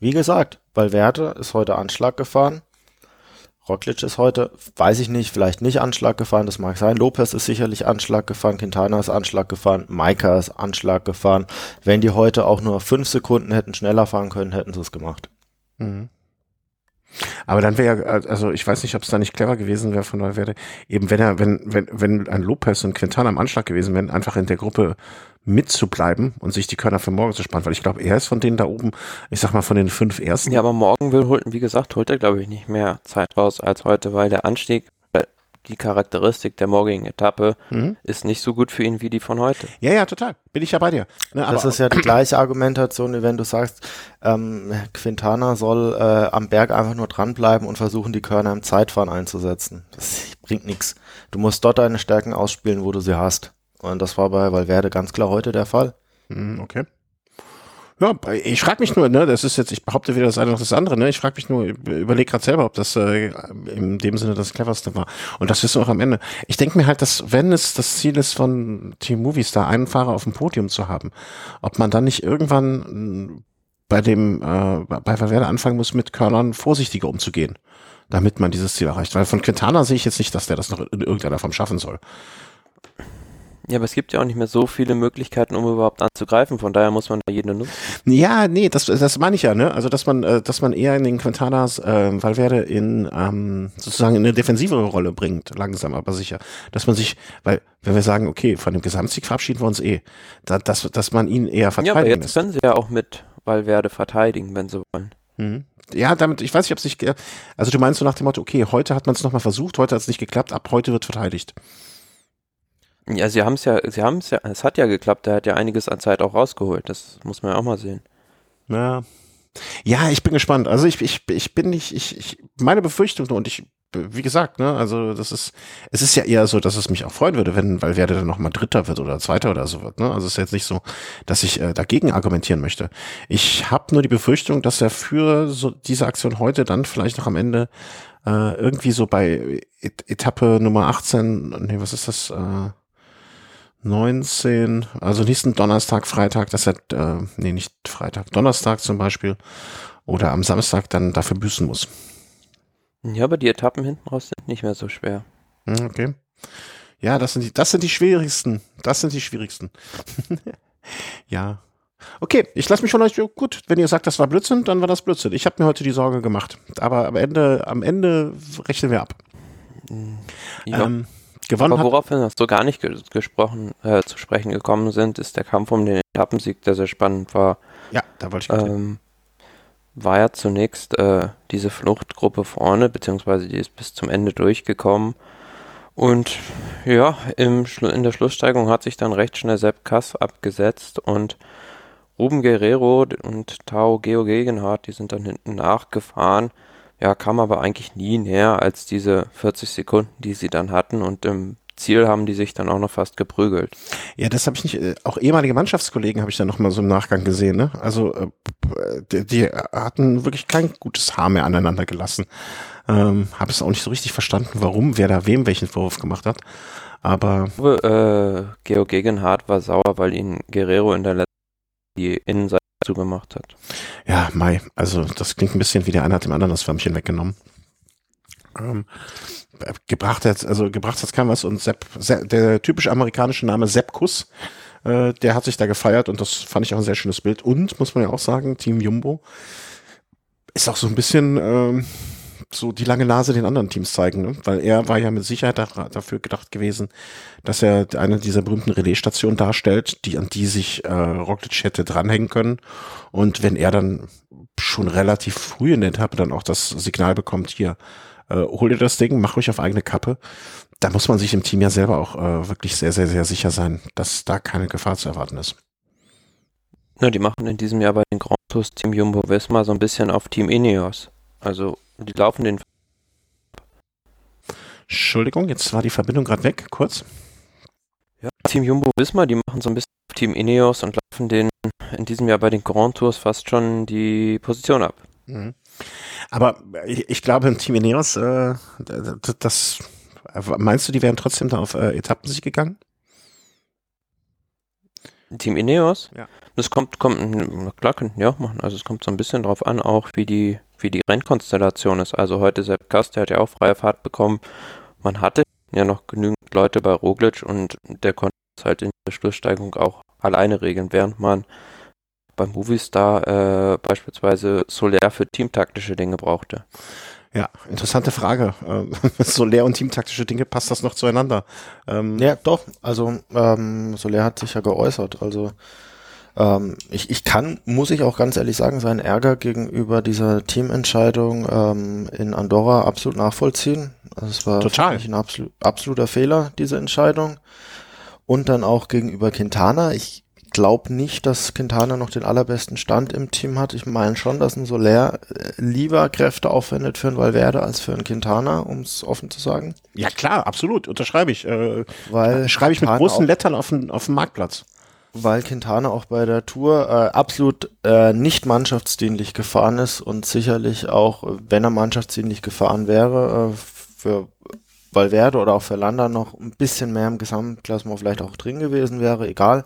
Wie gesagt, Valverde ist heute Anschlag gefahren. Roglic ist heute, weiß ich nicht, vielleicht nicht Anschlag gefahren, das mag sein. Lopez ist sicherlich Anschlag gefahren, Quintana ist Anschlag gefahren, Maika ist Anschlag gefahren. Wenn die heute auch nur fünf Sekunden hätten schneller fahren können, hätten sie es gemacht. Mhm. Aber dann wäre ja, also ich weiß nicht, ob es da nicht clever gewesen wäre von Valverde, eben wenn er, wenn, wenn, wenn ein Lopez und Quintana am Anschlag gewesen wären, einfach in der Gruppe mitzubleiben und sich die Körner für morgen zu spannen, weil ich glaube, er ist von denen da oben, ich sag mal, von den fünf ersten. Ja, aber morgen will, wie gesagt, holt er, glaube ich, nicht mehr Zeit raus als heute, weil der Anstieg die Charakteristik der morgigen Etappe mhm. ist nicht so gut für ihn wie die von heute. Ja, ja, total. Bin ich ja bei dir. Ne, das ist ja die gleiche Argumentation, wie wenn du sagst, ähm, Quintana soll äh, am Berg einfach nur dranbleiben und versuchen, die Körner im Zeitfahren einzusetzen. Das bringt nichts. Du musst dort deine Stärken ausspielen, wo du sie hast. Und das war bei Valverde ganz klar heute der Fall. Mhm, okay. Ja, ich frage mich nur, ne, das ist jetzt, ich behaupte weder das eine noch das andere, ne, ich frage mich nur, überlege gerade selber, ob das äh, in dem Sinne das cleverste war. Und das wir auch am Ende. Ich denke mir halt, dass wenn es das Ziel ist von Team Movistar, einen Fahrer auf dem Podium zu haben, ob man dann nicht irgendwann bei dem, äh, bei Valverde anfangen muss, mit Körnern vorsichtiger umzugehen, damit man dieses Ziel erreicht. Weil von Quintana sehe ich jetzt nicht, dass der das noch in irgendeiner Form schaffen soll. Ja, aber es gibt ja auch nicht mehr so viele Möglichkeiten, um überhaupt anzugreifen. Von daher muss man da jede nutzen. Ja, nee, das, das meine ich ja, ne? Also dass man, äh, dass man eher in den Quintanas äh, Valverde in ähm, sozusagen in eine defensivere Rolle bringt, langsam aber sicher. Dass man sich, weil wenn wir sagen, okay, von dem Gesamtsieg verabschieden wir uns eh, da, dass, dass man ihn eher verteidigen Ja, aber jetzt lässt. können sie ja auch mit Valverde verteidigen, wenn sie wollen. Mhm. Ja, damit, ich weiß nicht, ob sich, also du meinst so nach dem Motto, okay, heute hat man es nochmal versucht, heute hat es nicht geklappt, ab heute wird verteidigt. Ja, sie haben es ja, sie haben es ja, es hat ja geklappt, er hat ja einiges an Zeit auch rausgeholt, das muss man ja auch mal sehen. Ja. Ja, ich bin gespannt. Also ich, ich, ich bin nicht, ich, ich, meine Befürchtung und ich, wie gesagt, ne, also das ist, es ist ja eher so, dass es mich auch freuen würde, wenn, weil werde dann noch mal Dritter wird oder Zweiter oder so wird, ne? Also es ist jetzt nicht so, dass ich äh, dagegen argumentieren möchte. Ich habe nur die Befürchtung, dass er für so diese Aktion heute dann vielleicht noch am Ende äh, irgendwie so bei Et Etappe Nummer 18, nee, was ist das? Äh, 19, also nächsten Donnerstag, Freitag, das hat, äh, nee, nicht Freitag, Donnerstag zum Beispiel, oder am Samstag dann dafür büßen muss. Ja, aber die Etappen hinten raus sind nicht mehr so schwer. Hm, okay. Ja, das sind die, das sind die schwierigsten. Das sind die schwierigsten. [laughs] ja. Okay, ich lasse mich von euch gut. Wenn ihr sagt, das war Blödsinn, dann war das Blödsinn. Ich habe mir heute die Sorge gemacht. Aber am Ende, am Ende rechnen wir ab. Ja. Ähm, gewonnen Aber worauf wir noch so gar nicht gesprochen, äh, zu sprechen gekommen sind, ist der Kampf um den Etappensieg, der sehr spannend war. Ja, da wollte ich ähm, War ja zunächst äh, diese Fluchtgruppe vorne, beziehungsweise die ist bis zum Ende durchgekommen. Und ja, im, in der Schlusssteigung hat sich dann recht schnell Sepp Kass abgesetzt und Ruben Guerrero und Tao Geo Gegenhardt, die sind dann hinten nachgefahren. Ja, kam aber eigentlich nie näher als diese 40 Sekunden, die sie dann hatten und im Ziel haben die sich dann auch noch fast geprügelt. Ja, das habe ich nicht, äh, auch ehemalige Mannschaftskollegen habe ich dann noch mal so im Nachgang gesehen, ne? Also äh, die, die hatten wirklich kein gutes Haar mehr aneinander gelassen. Ähm, habe es auch nicht so richtig verstanden, warum, wer da wem welchen Vorwurf gemacht hat. Aber äh, Georg Gegenhardt war sauer, weil ihn Guerrero in der letzten die Zugemacht hat. Ja, Mai. Also das klingt ein bisschen wie der eine hat dem anderen das Förmchen weggenommen. Ähm, gebracht hat, also gebracht hat kein was und Sepp, Sepp, der typische amerikanische Name Sepp Kuss, äh, der hat sich da gefeiert und das fand ich auch ein sehr schönes Bild. Und muss man ja auch sagen, Team Jumbo ist auch so ein bisschen ähm, so die lange Nase den anderen Teams zeigen, ne? weil er war ja mit Sicherheit da, dafür gedacht gewesen, dass er eine dieser berühmten Relaisstationen darstellt, die an die sich äh, Roglic hätte dranhängen können. Und wenn er dann schon relativ früh in der Etappe dann auch das Signal bekommt, hier, äh, hol dir das Ding, mach ruhig auf eigene Kappe, da muss man sich im Team ja selber auch äh, wirklich sehr, sehr, sehr sicher sein, dass da keine Gefahr zu erwarten ist. Na, die machen in diesem Jahr bei den Grand Tours Team Jumbo Visma so ein bisschen auf Team Ineos. Also die laufen den. Entschuldigung, jetzt war die Verbindung gerade weg, kurz. Ja, Team Jumbo Wismar, die machen so ein bisschen Team Ineos und laufen den in diesem Jahr bei den Grand Tours fast schon die Position ab. Mhm. Aber ich, ich, glaube, im Team Ineos, äh, das, meinst du, die wären trotzdem da auf äh, Etappensieg gegangen? Team Ineos? Ja. Das kommt, kommt, klar, könnten die auch machen. Also es kommt so ein bisschen drauf an, auch wie die, wie die Rennkonstellation ist. Also heute Sepp Kast, der hat ja auch freie Fahrt bekommen. Man hatte ja noch genügend Leute bei Roglic und der konnte es halt in der Schlusssteigung auch alleine regeln, während man beim Movistar äh, beispielsweise Soler für teamtaktische Dinge brauchte. Ja, interessante Frage. Äh, [laughs] Soler und teamtaktische Dinge, passt das noch zueinander? Ähm ja, doch. Also ähm, Soler hat sich ja geäußert. Also ähm, ich, ich kann, muss ich auch ganz ehrlich sagen, seinen Ärger gegenüber dieser Teamentscheidung ähm, in Andorra absolut nachvollziehen. Also es war Total. ein absolut, absoluter Fehler, diese Entscheidung. Und dann auch gegenüber Quintana. Ich glaube nicht, dass Quintana noch den allerbesten Stand im Team hat. Ich meine schon, dass ein Soler äh, lieber Kräfte aufwendet für ein Valverde als für ein Quintana, um es offen zu sagen. Ja klar, absolut, unterschreibe ich. Äh, Weil schreibe ich mit großen Lettern auf dem, auf dem Marktplatz weil Quintana auch bei der Tour äh, absolut äh, nicht mannschaftsdienlich gefahren ist und sicherlich auch, wenn er mannschaftsdienlich gefahren wäre, äh, für Valverde oder auch für Landa noch ein bisschen mehr im Gesamtklassement vielleicht auch drin gewesen wäre, egal.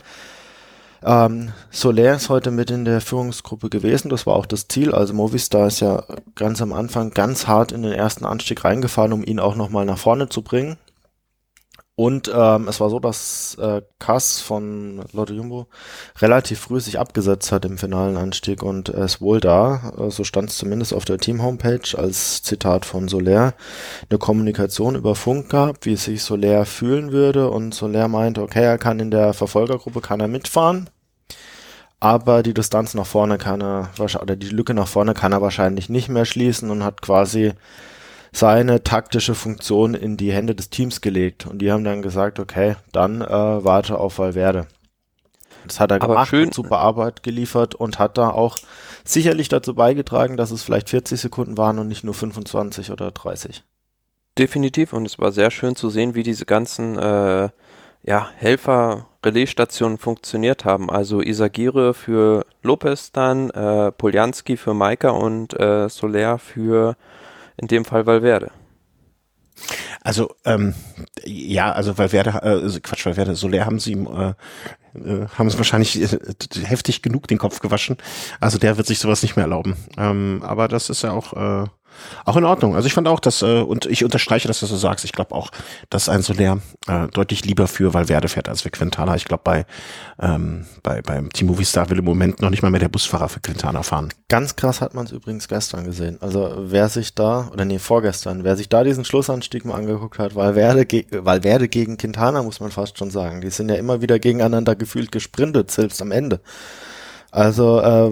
Ähm, Soler ist heute mit in der Führungsgruppe gewesen, das war auch das Ziel. Also Movistar ist ja ganz am Anfang ganz hart in den ersten Anstieg reingefahren, um ihn auch nochmal nach vorne zu bringen. Und ähm, es war so, dass äh, Kass von Lotte Jumbo relativ früh sich abgesetzt hat im finalen Anstieg und es wohl da, äh, so stand es zumindest auf der Team-Homepage als Zitat von Soler, eine Kommunikation über Funk gab, wie sich Soler fühlen würde. Und Soler meinte, okay, er kann in der Verfolgergruppe, kann er mitfahren, aber die Distanz nach vorne kann er, oder die Lücke nach vorne kann er wahrscheinlich nicht mehr schließen und hat quasi seine taktische Funktion in die Hände des Teams gelegt. Und die haben dann gesagt, okay, dann äh, warte auf Valverde. Das hat er Aber gemacht, schön. super Arbeit geliefert und hat da auch sicherlich dazu beigetragen, dass es vielleicht 40 Sekunden waren und nicht nur 25 oder 30. Definitiv und es war sehr schön zu sehen, wie diese ganzen äh, ja, Helfer-Relaisstationen funktioniert haben. Also Isagire für Lopez dann, äh, Poljanski für Maika und äh, Soler für in dem Fall Valverde. Also ähm, ja, also Valverde, äh, Quatsch, Valverde, Soler haben sie äh, äh, haben es wahrscheinlich äh, heftig genug den Kopf gewaschen. Also der wird sich sowas nicht mehr erlauben. Ähm, aber das ist ja auch äh, Auch in Ordnung. Also ich fand auch, dass, äh, und ich unterstreiche, dass du so sagst, ich glaube auch, dass ein Soler äh, deutlich lieber für Valverde fährt als für Quintana. Ich glaube, bei, ähm, bei beim Team Movistar will im Moment noch nicht mal mehr der Busfahrer für Quintana fahren. Ganz krass hat man es übrigens gestern gesehen. Also wer sich da, oder nee, vorgestern, wer sich da diesen Schlussanstieg mal angeguckt hat, Valverde, ge Valverde gegen Quintana, muss man fast schon sagen. Die sind ja immer wieder gegeneinander gefühlt gesprintet, selbst am Ende. Also äh,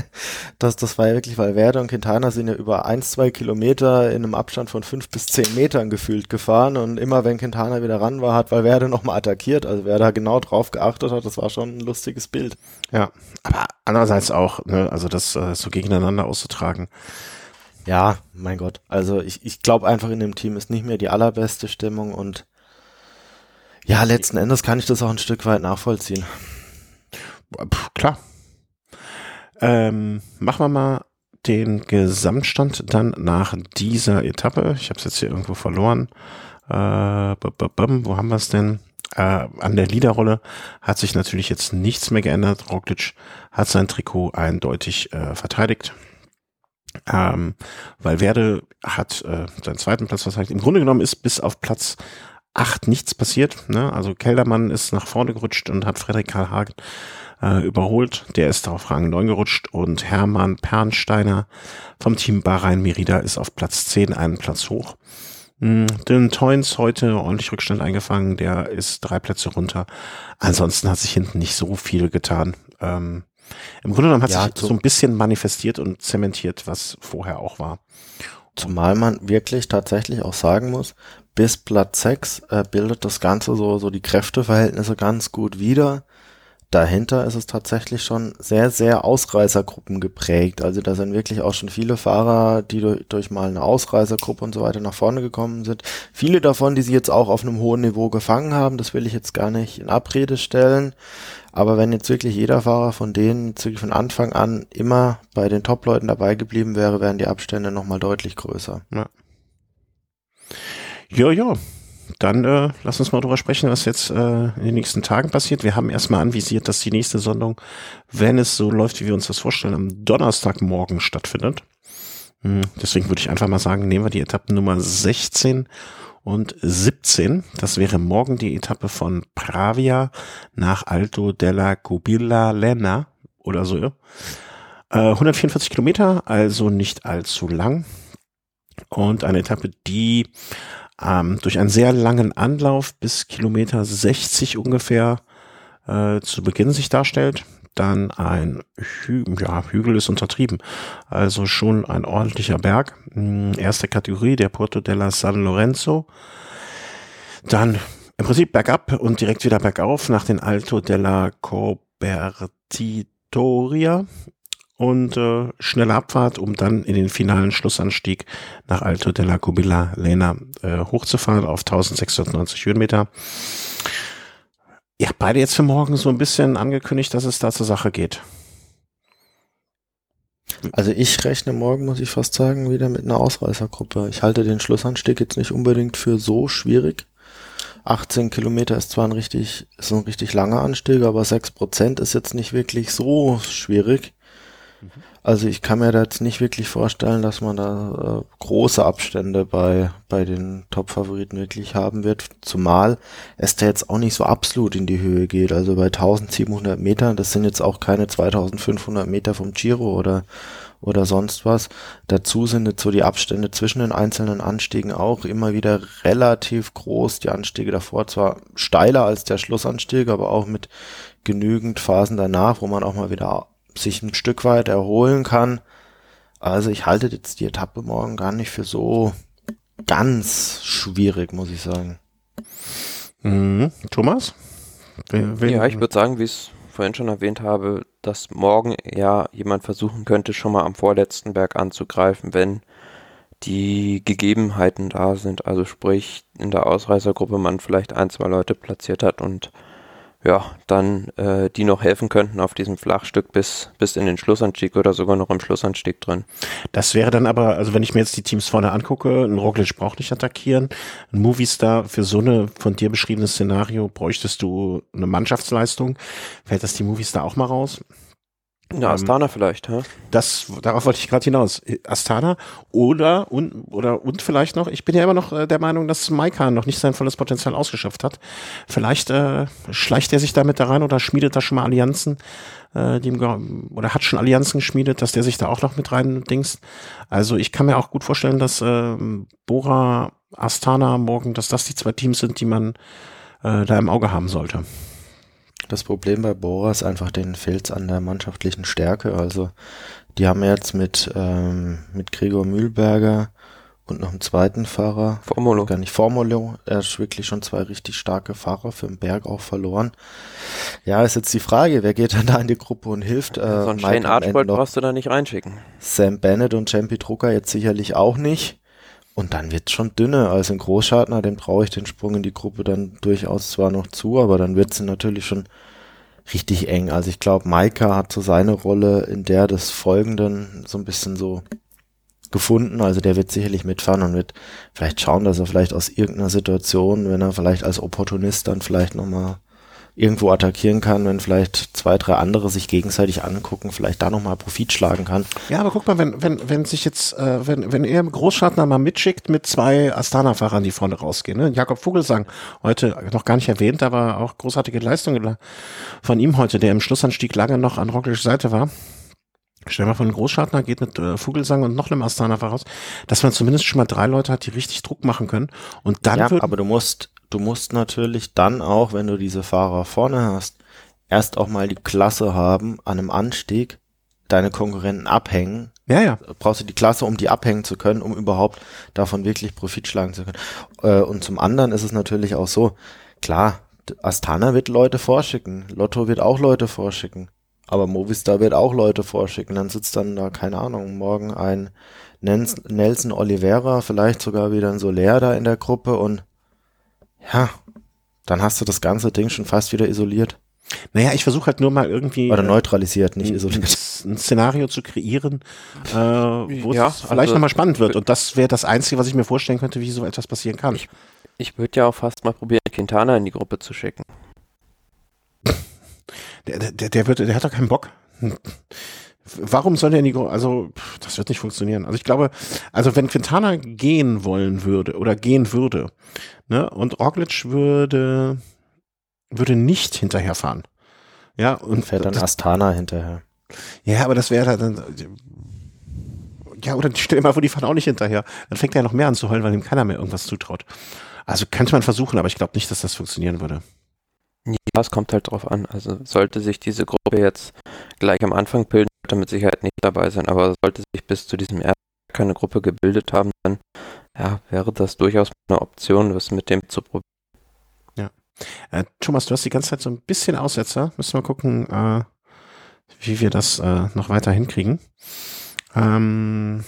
[laughs] das, das war ja wirklich, weil Werder und Quintana sind ja über ein, zwei Kilometer in einem Abstand von fünf bis zehn Metern gefühlt gefahren und immer wenn Quintana wieder ran war, hat Valverde nochmal attackiert. Also wer da genau drauf geachtet hat, das war schon ein lustiges Bild. Ja, aber andererseits auch, ne, also das äh, so gegeneinander auszutragen. Ja, mein Gott. Also ich, ich glaube einfach in dem Team ist nicht mehr die allerbeste Stimmung und ja, letzten Endes kann ich das auch ein Stück weit nachvollziehen. Puh, klar, ähm, machen wir mal den Gesamtstand dann nach dieser Etappe. Ich habe es jetzt hier irgendwo verloren. Äh, wo haben wir es denn? Äh, an der Liederrolle hat sich natürlich jetzt nichts mehr geändert. Roglic hat sein Trikot eindeutig äh, verteidigt. Ähm, Valverde hat äh, seinen zweiten Platz verteidigt. Im Grunde genommen ist bis auf Platz 8 nichts passiert. Ne? Also Keldermann ist nach vorne gerutscht und hat Frederik Karl Hagen äh, überholt. Der ist auf Rang 9 gerutscht und Hermann Pernsteiner vom Team Bahrain Merida ist auf Platz 10 einen Platz hoch. Mm, Den Toins heute ordentlich Rückstand eingefangen, der ist drei Plätze runter. Ansonsten hat sich hinten nicht so viel getan. Ähm, Im Grunde genommen hat ja, sich so ein bisschen manifestiert und zementiert, was vorher auch war. Zumal man wirklich tatsächlich auch sagen muss, bis Platz 6 äh, bildet das Ganze so, so die Kräfteverhältnisse ganz gut wieder dahinter ist es tatsächlich schon sehr, sehr Ausreißergruppen geprägt. Also da sind wirklich auch schon viele Fahrer, die durch, durch mal eine Ausreißergruppe und so weiter nach vorne gekommen sind. Viele davon, die sie jetzt auch auf einem hohen Niveau gefangen haben, das will ich jetzt gar nicht in Abrede stellen. Aber wenn jetzt wirklich jeder Fahrer von denen von Anfang an immer bei den Top-Leuten dabei geblieben wäre, wären die Abstände nochmal deutlich größer. Ja. Ja, ja, dann äh, lass uns mal drüber sprechen, was jetzt äh, in den nächsten Tagen passiert. Wir haben erstmal anvisiert, dass die nächste Sondung, wenn es so läuft, wie wir uns das vorstellen, am Donnerstagmorgen stattfindet. Hm, deswegen würde ich einfach mal sagen, nehmen wir die Etappen Nummer 16 und 17. Das wäre morgen die Etappe von Pravia nach Alto della Cubilla Lena oder so. Äh, 144 Kilometer, also nicht allzu lang. Und eine Etappe, die ähm, durch einen sehr langen Anlauf bis Kilometer 60 ungefähr äh, zu Beginn sich darstellt. Dann ein Hü ja, Hügel ist untertrieben, also schon ein ordentlicher Berg. Hm, erste Kategorie, der Porto della San Lorenzo. Dann im Prinzip bergab und direkt wieder bergauf nach den Alto della Cobertitoria und äh, schnelle Abfahrt, um dann in den finalen Schlussanstieg nach Alto della Cubilla Lena äh, hochzufahren auf 1690 Höhenmeter. Habt beide jetzt für morgen so ein bisschen angekündigt, dass es da zur Sache geht. Also ich rechne morgen, muss ich fast sagen, wieder mit einer Ausreißergruppe. Ich halte den Schlussanstieg jetzt nicht unbedingt für so schwierig. 18 Kilometer ist zwar ein richtig, ist ein richtig langer Anstieg, aber 6 Prozent ist jetzt nicht wirklich so schwierig. Also ich kann mir da jetzt nicht wirklich vorstellen, dass man da äh, große Abstände bei, bei den Top-Favoriten wirklich haben wird, zumal es da jetzt auch nicht so absolut in die Höhe geht. Also bei 1700 Metern, das sind jetzt auch keine 2500 Meter vom Giro oder, oder sonst was. Dazu sind jetzt so die Abstände zwischen den einzelnen Anstiegen auch immer wieder relativ groß. Die Anstiege davor zwar steiler als der Schlussanstieg, aber auch mit genügend Phasen danach, wo man auch mal wieder sich ein Stück weit erholen kann. Also ich halte jetzt die Etappe morgen gar nicht für so ganz schwierig, muss ich sagen. Mhm. Thomas? Wen, wen? Ja, ich würde sagen, wie ich es vorhin schon erwähnt habe, dass morgen ja jemand versuchen könnte, schon mal am vorletzten Berg anzugreifen, wenn die Gegebenheiten da sind. Also sprich, in der Ausreißergruppe man vielleicht ein, zwei Leute platziert hat und ja, dann äh, die noch helfen könnten auf diesem Flachstück bis, bis in den Schlussanstieg oder sogar noch im Schlussanstieg drin. Das wäre dann aber, also wenn ich mir jetzt die Teams vorne angucke, ein Roglic braucht nicht attackieren, ein Movistar für so eine von dir beschriebene Szenario bräuchtest du eine Mannschaftsleistung. Fällt das die Movistar auch mal raus? Na, Astana ähm, vielleicht, hä? Das, darauf wollte ich gerade hinaus. Astana oder und, oder und vielleicht noch, ich bin ja immer noch äh, der Meinung, dass Maika noch nicht sein volles Potenzial ausgeschöpft hat. Vielleicht äh, schleicht er sich damit da rein oder schmiedet da schon mal Allianzen, äh, die oder hat schon Allianzen geschmiedet, dass der sich da auch noch mit rein dingst. Also ich kann mir auch gut vorstellen, dass äh, Bora, Astana morgen, dass das die zwei Teams sind, die man äh, da im Auge haben sollte. Das Problem bei Bora ist einfach, denen fehlt an der mannschaftlichen Stärke. Also die haben jetzt mit, ähm, mit Gregor Mühlberger und noch einen zweiten Fahrer. Formolo. Gar nicht Formolo. Er ist wirklich schon zwei richtig starke Fahrer für den Berg auch verloren. Ja, ist jetzt die Frage, wer geht dann da in die Gruppe und hilft? Äh, so einen Shane Archbold brauchst du da nicht reinschicken. Sam Bennett und Champi Drucker jetzt sicherlich auch nicht. Und dann wird's schon dünne. Also ein Großschartner, den brauche ich den Sprung in die Gruppe dann durchaus zwar noch zu, aber dann wird's natürlich schon richtig eng. Also ich glaube, Maika hat so seine Rolle in der des Folgenden so ein bisschen so gefunden. Also der wird sicherlich mitfahren und wird vielleicht schauen, dass er vielleicht aus irgendeiner Situation, wenn er vielleicht als Opportunist dann vielleicht nochmal irgendwo attackieren kann, wenn vielleicht zwei, drei andere sich gegenseitig angucken, vielleicht da nochmal Profit schlagen kann. Ja, aber guck mal, wenn, wenn, wenn sich jetzt, äh, wenn, wenn er Großschartner mal mitschickt mit zwei Astana-Fahrern, die vorne rausgehen, ne? Jakob Vogelsang, heute noch gar nicht erwähnt, aber auch großartige Leistung von ihm heute, der im Schlussanstieg lange noch an Rocklisch Seite war. Stell mal vor, ein Großschartner geht mit äh, Vogelsang und noch einem Astana-Fahrer raus, dass man zumindest schon mal drei Leute hat, die richtig Druck machen können. Und dann ja, aber du musst, du musst natürlich dann auch, wenn du diese Fahrer vorne hast, erst auch mal die Klasse haben, an einem Anstieg deine Konkurrenten abhängen. Ja, ja. Brauchst du die Klasse, um die abhängen zu können, um überhaupt davon wirklich Profit schlagen zu können. Äh, und zum anderen ist es natürlich auch so, klar, Astana wird Leute vorschicken, Lotto wird auch Leute vorschicken, aber Movistar wird auch Leute vorschicken. Dann sitzt dann da, keine Ahnung, morgen ein Nelson Oliveira, vielleicht sogar wieder ein Soler da in der Gruppe und ja, dann hast du das ganze Ding schon fast wieder isoliert. Naja, ich versuche halt nur mal irgendwie. Oder äh, neutralisiert, nicht isoliert. [laughs] Ein Szenario zu kreieren, äh, wo ja, es vielleicht also, nochmal spannend wird. Und das wäre das Einzige, was ich mir vorstellen könnte, wie so etwas passieren kann. Ich, ich würde ja auch fast mal probieren, Quintana in die Gruppe zu schicken. [laughs] Der, der, der, wird, der hat doch keinen Bock. Warum soll der in die Gruppe? Also, das wird nicht funktionieren. Also ich glaube, also wenn Quintana gehen wollen würde oder gehen würde, ne, und Roglic würde, würde nicht hinterherfahren. Ja, und fährt dann das, Astana hinterher. Ja, aber das wäre dann, ja, oder stell dir mal vor, die fahren auch nicht hinterher. Dann fängt er ja noch mehr an zu heulen, weil ihm keiner mehr irgendwas zutraut. Also könnte man versuchen, aber ich glaube nicht, dass das funktionieren würde. Ja, es kommt halt drauf an. Also sollte sich diese Gruppe jetzt gleich am Anfang bilden, er mit Sicherheit nicht dabei sein, aber sollte sich bis zu diesem ersten keine Gruppe gebildet haben, dann ja, wäre das durchaus eine Option, was mit dem zu probieren. Ja. Äh, Thomas, du hast die ganze Zeit so ein bisschen Aussetzer. Müssen wir gucken, äh, wie wir das äh, noch weiter hinkriegen. Ähm,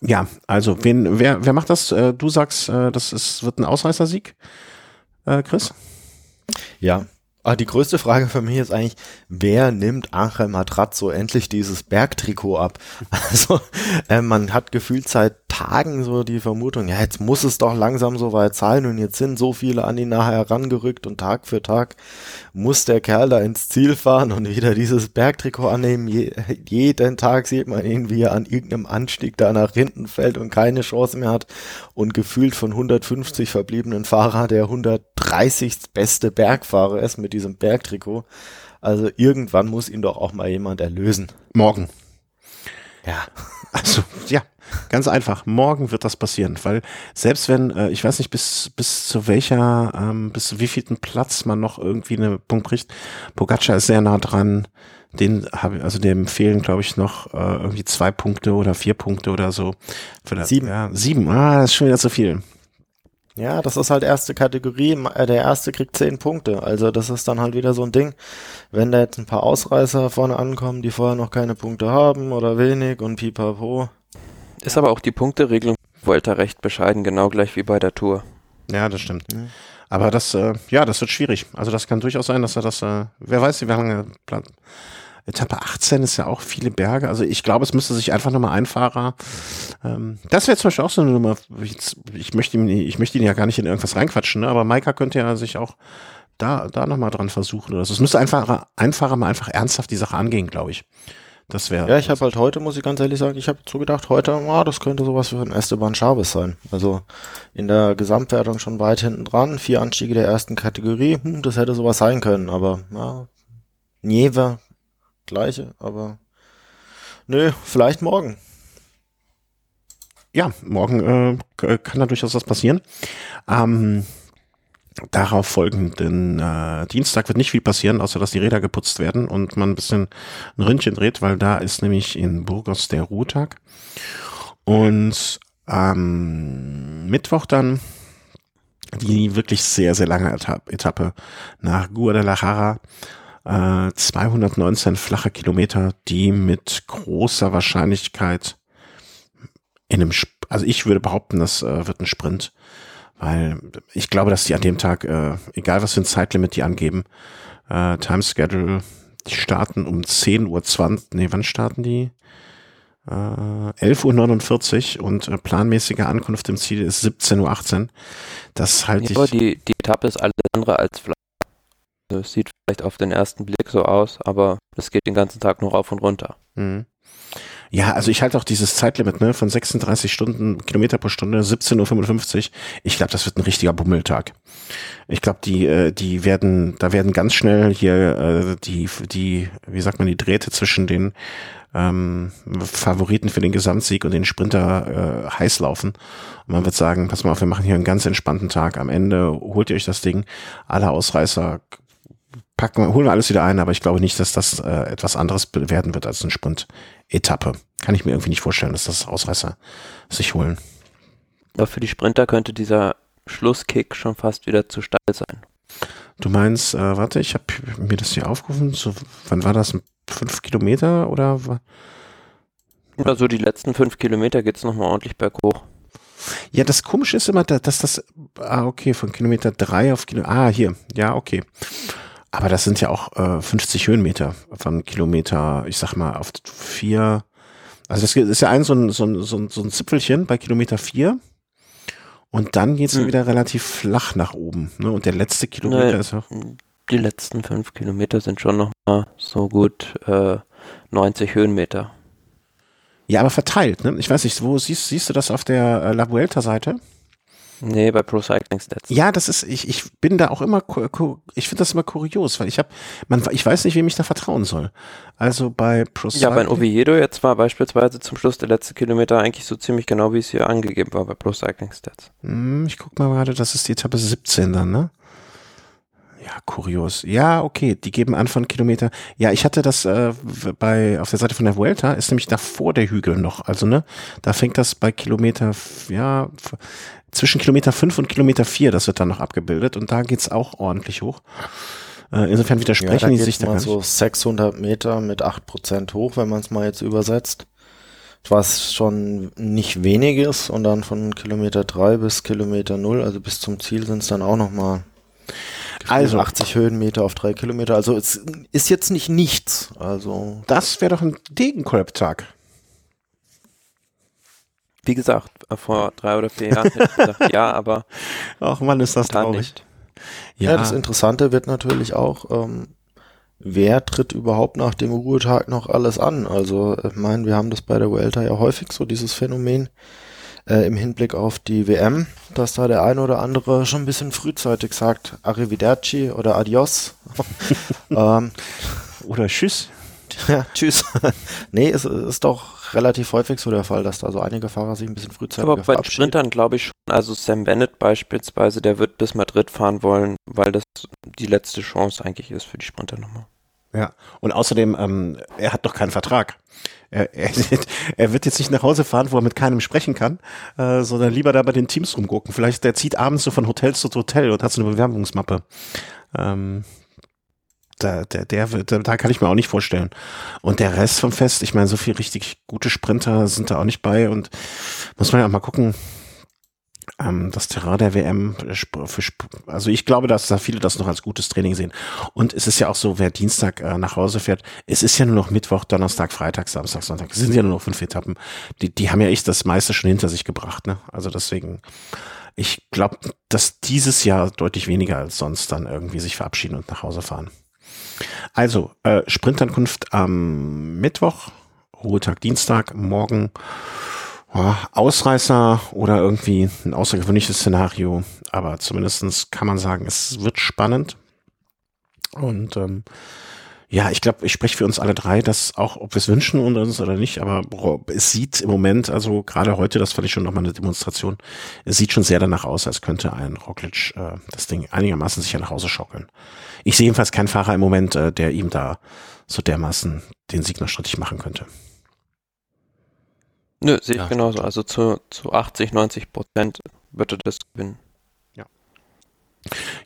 ja, also wen, wer, wer macht das? Äh, du sagst, äh, das ist, wird ein Ausreißersieg, Chris? Ja, ja, Ah, die größte Frage für mich ist eigentlich, wer nimmt Angel Matrazzo endlich dieses Bergtrikot ab? [laughs] Also äh, man hat gefühlt seit Tagen so die Vermutung, ja, jetzt muss es doch langsam so weit sein und jetzt sind so viele an ihn nachher herangerückt und Tag für Tag muss der Kerl da ins Ziel fahren und wieder dieses Bergtrikot annehmen. Je, jeden Tag sieht man ihn, wie er an irgendeinem Anstieg da nach hinten fällt und keine Chance mehr hat und gefühlt von 150 verbliebenen Fahrer der 130. beste Bergfahrer ist mit diesem Bergtrikot. Also irgendwann muss ihn doch auch mal jemand erlösen. Morgen. Ja. Also, ja, ganz einfach. Morgen wird das passieren, weil selbst wenn, äh, ich weiß nicht, bis, bis zu welcher, ähm, bis zu wievielten Platz man noch irgendwie einen Punkt bricht. Pogacar ist sehr nah dran. Den habe also dem fehlen, glaube ich, noch äh, irgendwie zwei Punkte oder vier Punkte oder so. Vielleicht, sieben. Ja, sieben. Ah, das ist schon wieder zu viel. Ja, das ist halt erste Kategorie. Äh, der erste kriegt zehn Punkte. Also das ist dann halt wieder so ein Ding. Wenn da jetzt ein paar Ausreißer vorne ankommen, die vorher noch keine Punkte haben oder wenig und pipapo. Ist aber auch die Punkteregelung Volta recht bescheiden, genau gleich wie bei der Tour. Ja, das stimmt. Mhm. Aber das, äh, ja, das wird schwierig. Also das kann durchaus sein, dass er das, äh, wer weiß, wie lange Etappe 18 ist ja auch viele Berge. Also ich glaube, es müsste sich einfach nochmal ein Fahrer. Ähm, das wäre zum Beispiel auch so eine Nummer. Ich, ich, möchte ihn, ich möchte ihn ja gar nicht in irgendwas reinquatschen, ne? aber Maika könnte ja sich auch da, da nochmal dran versuchen. Oder so. Es müsste einfacher, einfacher mal einfach ernsthaft die Sache angehen, glaube ich. Das wäre. Ja, ich habe halt heute, muss ich ganz ehrlich sagen, ich habe so gedacht, heute, oh, das könnte sowas für ein Esteban Chavez sein. Also in der Gesamtwertung schon weit hinten dran, vier Anstiege der ersten Kategorie, hm, das hätte sowas sein können, aber ja, Nieve, gleiche, aber nö, vielleicht morgen. Ja, morgen äh, kann da durchaus was passieren. Ähm, darauf folgenden äh, Dienstag wird nicht viel passieren, außer dass die Räder geputzt werden und man ein bisschen ein Ründchen dreht, weil da ist nämlich in Burgos der Ruhetag. Und am Mittwoch dann die wirklich sehr, sehr lange Etappe nach Guadalajara. Äh, 219 flache Kilometer, die mit großer Wahrscheinlichkeit in einem, Sp also ich würde behaupten, das äh, wird ein Sprint weil ich glaube, dass die an dem Tag, äh, egal was für ein Zeitlimit die angeben, äh, Time Schedule, die starten um 10.20 Uhr, nee, wann starten die? Äh, 11.49 Uhr und äh, planmäßige Ankunft im Ziel ist 17.18 Uhr. Das halte ja, ich. Die, die Etappe ist alles andere als flach. Es sieht vielleicht auf den ersten Blick so aus, aber es geht den ganzen Tag nur rauf und runter. Mhm. Ja, also ich halte auch dieses Zeitlimit ne, von 36 Stunden, Kilometer pro Stunde, 17.55 Uhr. Ich glaube, das wird ein richtiger Bummeltag. Ich glaube, die, äh, die werden, da werden ganz schnell hier äh, die, die, wie sagt man, die Drähte zwischen den ähm, Favoriten für den Gesamtsieg und den Sprinter äh, heiß laufen. Und man wird sagen, pass mal auf, wir machen hier einen ganz entspannten Tag. Am Ende holt ihr euch das Ding. Alle Ausreißer packen wir, holen wir alles wieder ein, aber ich glaube nicht, dass das äh, etwas anderes werden wird als ein Sprint-Etappe. Kann ich mir irgendwie nicht vorstellen, dass das Ausreißer sich holen. Aber für die Sprinter könnte dieser Schlusskick schon fast wieder zu steil sein. Du meinst, äh, warte, ich habe mir das hier aufgerufen, so, wann war das? Fünf Kilometer oder? Oder so die letzten fünf Kilometer geht's nochmal ordentlich berghoch. Ja, das Komische ist immer, dass das, ah, okay, von Kilometer drei auf Kilometer, ah, hier, ja, okay. Aber das sind ja auch äh, 50 Höhenmeter von Kilometer, ich sag mal, auf vier. Also das ist ja ein so ein, so ein, so ein, so ein Zipfelchen bei Kilometer vier. Und dann geht's hm. wieder relativ flach nach oben. Ne? Und der letzte Kilometer Nein, ist auch. Die letzten fünf Kilometer sind schon noch mal so gut äh, 90 Höhenmeter. Ja, aber verteilt. Ne? Ich weiß nicht, wo siehst, siehst du das auf der äh, La Vuelta-Seite? Nee, bei Pro Cycling Stats. Ja, das ist, ich, ich bin da auch immer, ich finde das immer kurios, weil ich habe, man, ich weiß nicht, wem ich da vertrauen soll. Also bei Pro Cycling. Ja, bei Oviedo jetzt war beispielsweise zum Schluss der letzte Kilometer eigentlich so ziemlich genau, wie es hier angegeben war bei Pro Cycling Stats. Hm, ich guck mal gerade, das ist die Etappe 17 dann, ne? Ja, kurios. Ja, okay, die geben an von Kilometer. Ja, ich hatte das äh, bei auf der Seite von der Vuelta, ist nämlich davor der Hügel noch. Also, ne, da fängt das bei Kilometer, ja, zwischen Kilometer 5 und Kilometer 4, das wird dann noch abgebildet und da geht's auch ordentlich hoch. Äh, insofern widersprechen ja, die sich da mal so 600 Meter mit 8% hoch, wenn man es mal jetzt übersetzt. Was schon nicht weniges und dann von Kilometer 3 bis Kilometer 0, also bis zum Ziel sind es dann auch nochmal also 80 Höhenmeter auf 3 Kilometer. Also es ist jetzt nicht nichts. Also das wäre doch ein Degenkolb-Tag. Wie gesagt, vor drei oder vier Jahren hätte ich gesagt, ja, [laughs] aber. Ach man, ist das traurig. Nicht. Ja. ja, das Interessante wird natürlich auch, ähm, wer tritt überhaupt nach dem Ruhetag noch alles an? Also, ich meine, wir haben das bei der Vuelta ja häufig so, dieses Phänomen äh, im Hinblick auf die WM, dass da der eine oder andere schon ein bisschen frühzeitig sagt, Arrivederci oder Adios. [laughs] ähm, oder Tschüss. [laughs] Ja, tschüss. [laughs] nee, es ist doch relativ häufig so der Fall, dass da so einige Fahrer sich ein bisschen frühzeitig Aber bei den Sprintern glaube ich schon, also Sam Bennett beispielsweise, der wird bis Madrid fahren wollen, weil das die letzte Chance eigentlich ist für die Sprinter nochmal. Ja, und außerdem, ähm, er hat doch keinen Vertrag. Er, er, [laughs] er, wird jetzt nicht nach Hause fahren, wo er mit keinem sprechen kann, äh, sondern lieber da bei den Teams rumgucken. Vielleicht der zieht abends so von Hotel zu Hotel und hat so eine Bewerbungsmappe. Ähm, da, der, der, der, da kann ich mir auch nicht vorstellen. Und der Rest vom Fest, ich meine, so viel richtig gute Sprinter sind da auch nicht bei und muss man ja auch mal gucken, ähm, das Terrain der WM, für, also ich glaube, dass da viele das noch als gutes Training sehen. Und es ist ja auch so, wer Dienstag äh, nach Hause fährt, es ist ja nur noch Mittwoch, Donnerstag, Freitag, Samstag, Sonntag. Es sind ja nur noch fünf Etappen. Die, die haben ja echt das meiste schon hinter sich gebracht. Ne? Also deswegen ich glaube, dass dieses Jahr deutlich weniger als sonst dann irgendwie sich verabschieden und nach Hause fahren. Also, äh, Sprintankunft am Mittwoch, Ruhetag Dienstag, morgen ja, Ausreißer oder irgendwie ein außergewöhnliches Szenario. Aber zumindestens kann man sagen, es wird spannend. Und ähm, ja, ich glaube, ich spreche für uns alle drei, dass auch, ob wir es wünschen uns oder nicht, aber es sieht im Moment, also gerade heute, das fand ich schon nochmal eine Demonstration, es sieht schon sehr danach aus, als könnte ein Roglic äh, das Ding einigermaßen sicher nach Hause schaukeln. Ich sehe jedenfalls keinen Fahrer im Moment, äh, der ihm da so dermaßen den Sieg noch strittig machen könnte. Nö, sehe ich ja, genauso. Also zu, zu 80, 90 Prozent wird er das gewinnen.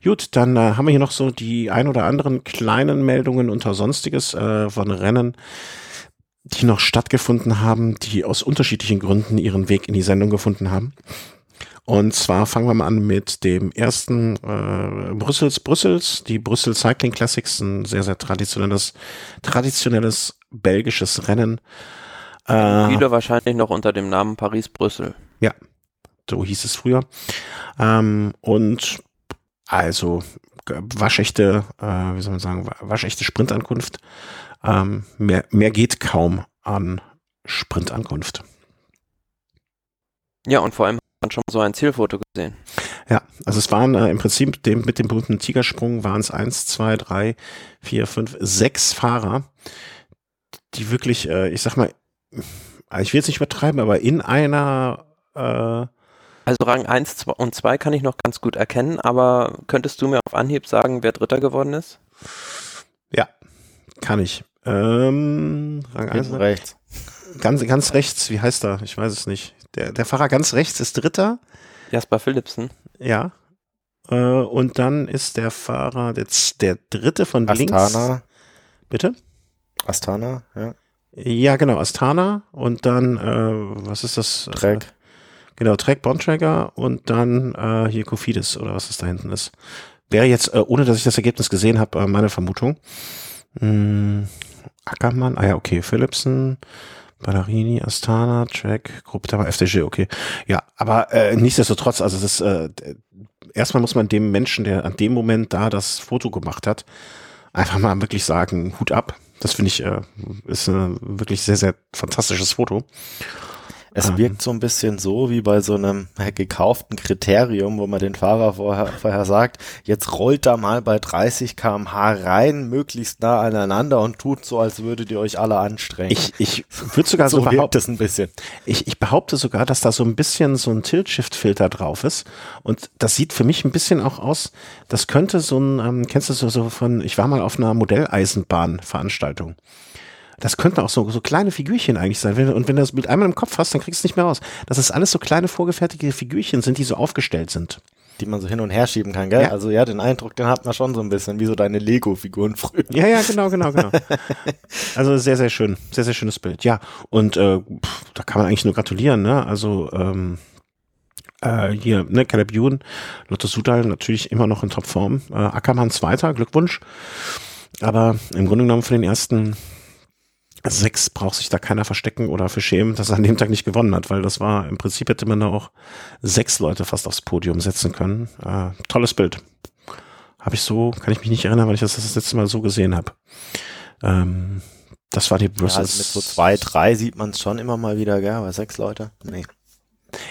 Gut, dann äh, haben wir hier noch so die ein oder anderen kleinen Meldungen unter Sonstiges äh, von Rennen, die noch stattgefunden haben, die aus unterschiedlichen Gründen ihren Weg in die Sendung gefunden haben. Und zwar fangen wir mal an mit dem ersten äh, Brüssels Brüssels, die Brüssel Cycling Classics, ein sehr, sehr traditionelles, traditionelles belgisches Rennen. Äh, Viele wahrscheinlich noch unter dem Namen Paris-Brüssel. Ja, so hieß es früher. Ähm, und also waschechte, äh, wie soll man sagen, waschechte Sprintankunft. Ähm, mehr, mehr geht kaum an Sprintankunft. Ja, und vor allem man schon so ein Zielfoto gesehen. Ja, also es waren äh, im Prinzip dem, mit dem berühmten Tigersprung waren es eins, zwei, drei, vier, fünf, sechs Fahrer, die wirklich, äh, ich sag mal, ich will jetzt nicht übertreiben, aber in einer äh, also Rang 1 und 2 kann ich noch ganz gut erkennen, aber könntest du mir auf Anhieb sagen, wer Dritter geworden ist? Ja, kann ich. Ähm, Rang 1 rechts. Ganz, ganz rechts, wie heißt er? Ich weiß es nicht. Der, der Fahrer ganz rechts ist Dritter. Jasper Philipsen. Ja. Äh, und dann ist der Fahrer der, der Dritte von Astana. links. Astana. Bitte? Astana, ja. Ja, genau, Astana. Und dann, äh, was ist das? Trek. Genau, Track Bontrager und dann äh, hier Kofidis oder was das da hinten ist. Wäre jetzt, äh, ohne dass ich das Ergebnis gesehen habe, äh, meine Vermutung. Hm, Ackermann, ah ja, okay, Philipsen, Ballerini, Astana, Track, Gruppe, da war FDG, okay. Ja, aber äh, nichtsdestotrotz, also das, äh, erstmal muss man dem Menschen, der an dem Moment da das Foto gemacht hat, einfach mal wirklich sagen, Hut ab. Das finde ich, äh, ist ein wirklich sehr, sehr fantastisches Foto. Es wirkt so ein bisschen so wie bei so einem gekauften Kriterium, wo man den Fahrer vorher, vorher sagt, jetzt rollt da mal bei 30 kmh rein, möglichst nah aneinander und tut so, als würdet ihr euch alle anstrengen. Ich, ich würde sogar so, so behaupten, ein bisschen. Ich, ich behaupte sogar, dass da so ein bisschen so ein Tilt-Shift-Filter drauf ist und das sieht für mich ein bisschen auch aus, das könnte so ein, ähm, kennst du so, so von, ich war mal auf einer Modelleisenbahn-Veranstaltung. Das könnten auch so, so kleine Figürchen eigentlich sein. Wenn, und wenn du das Bild einmal im Kopf hast, dann kriegst du es nicht mehr raus. Dass es alles so kleine vorgefertigte Figürchen sind, die so aufgestellt sind. Die man so hin und her schieben kann, gell? Ja. Also ja, den Eindruck, den hat man schon so ein bisschen, wie so deine Lego-Figuren früher. Ja, ja, genau, genau, genau. [laughs] also sehr, sehr schön. Sehr, sehr schönes Bild. Ja, und äh, pff, da kann man eigentlich nur gratulieren, ne? Also, ähm, äh, hier, ne, Caleb Ewan, Lotto Sudal natürlich immer noch in Topform. Äh, Ackermann Zweiter, Glückwunsch. Aber im Grunde genommen von den ersten sechs braucht sich da keiner verstecken oder für schämen, dass er an dem Tag nicht gewonnen hat, weil das war, im Prinzip hätte man da auch sechs Leute fast aufs Podium setzen können. Äh, tolles Bild. Habe ich so, kann ich mich nicht erinnern, weil ich das das letzte Mal so gesehen habe. Ähm, das war die Brussels. Ja, also mit so zwei, drei sieht man es schon immer mal wieder, gell, aber sechs Leute, nee.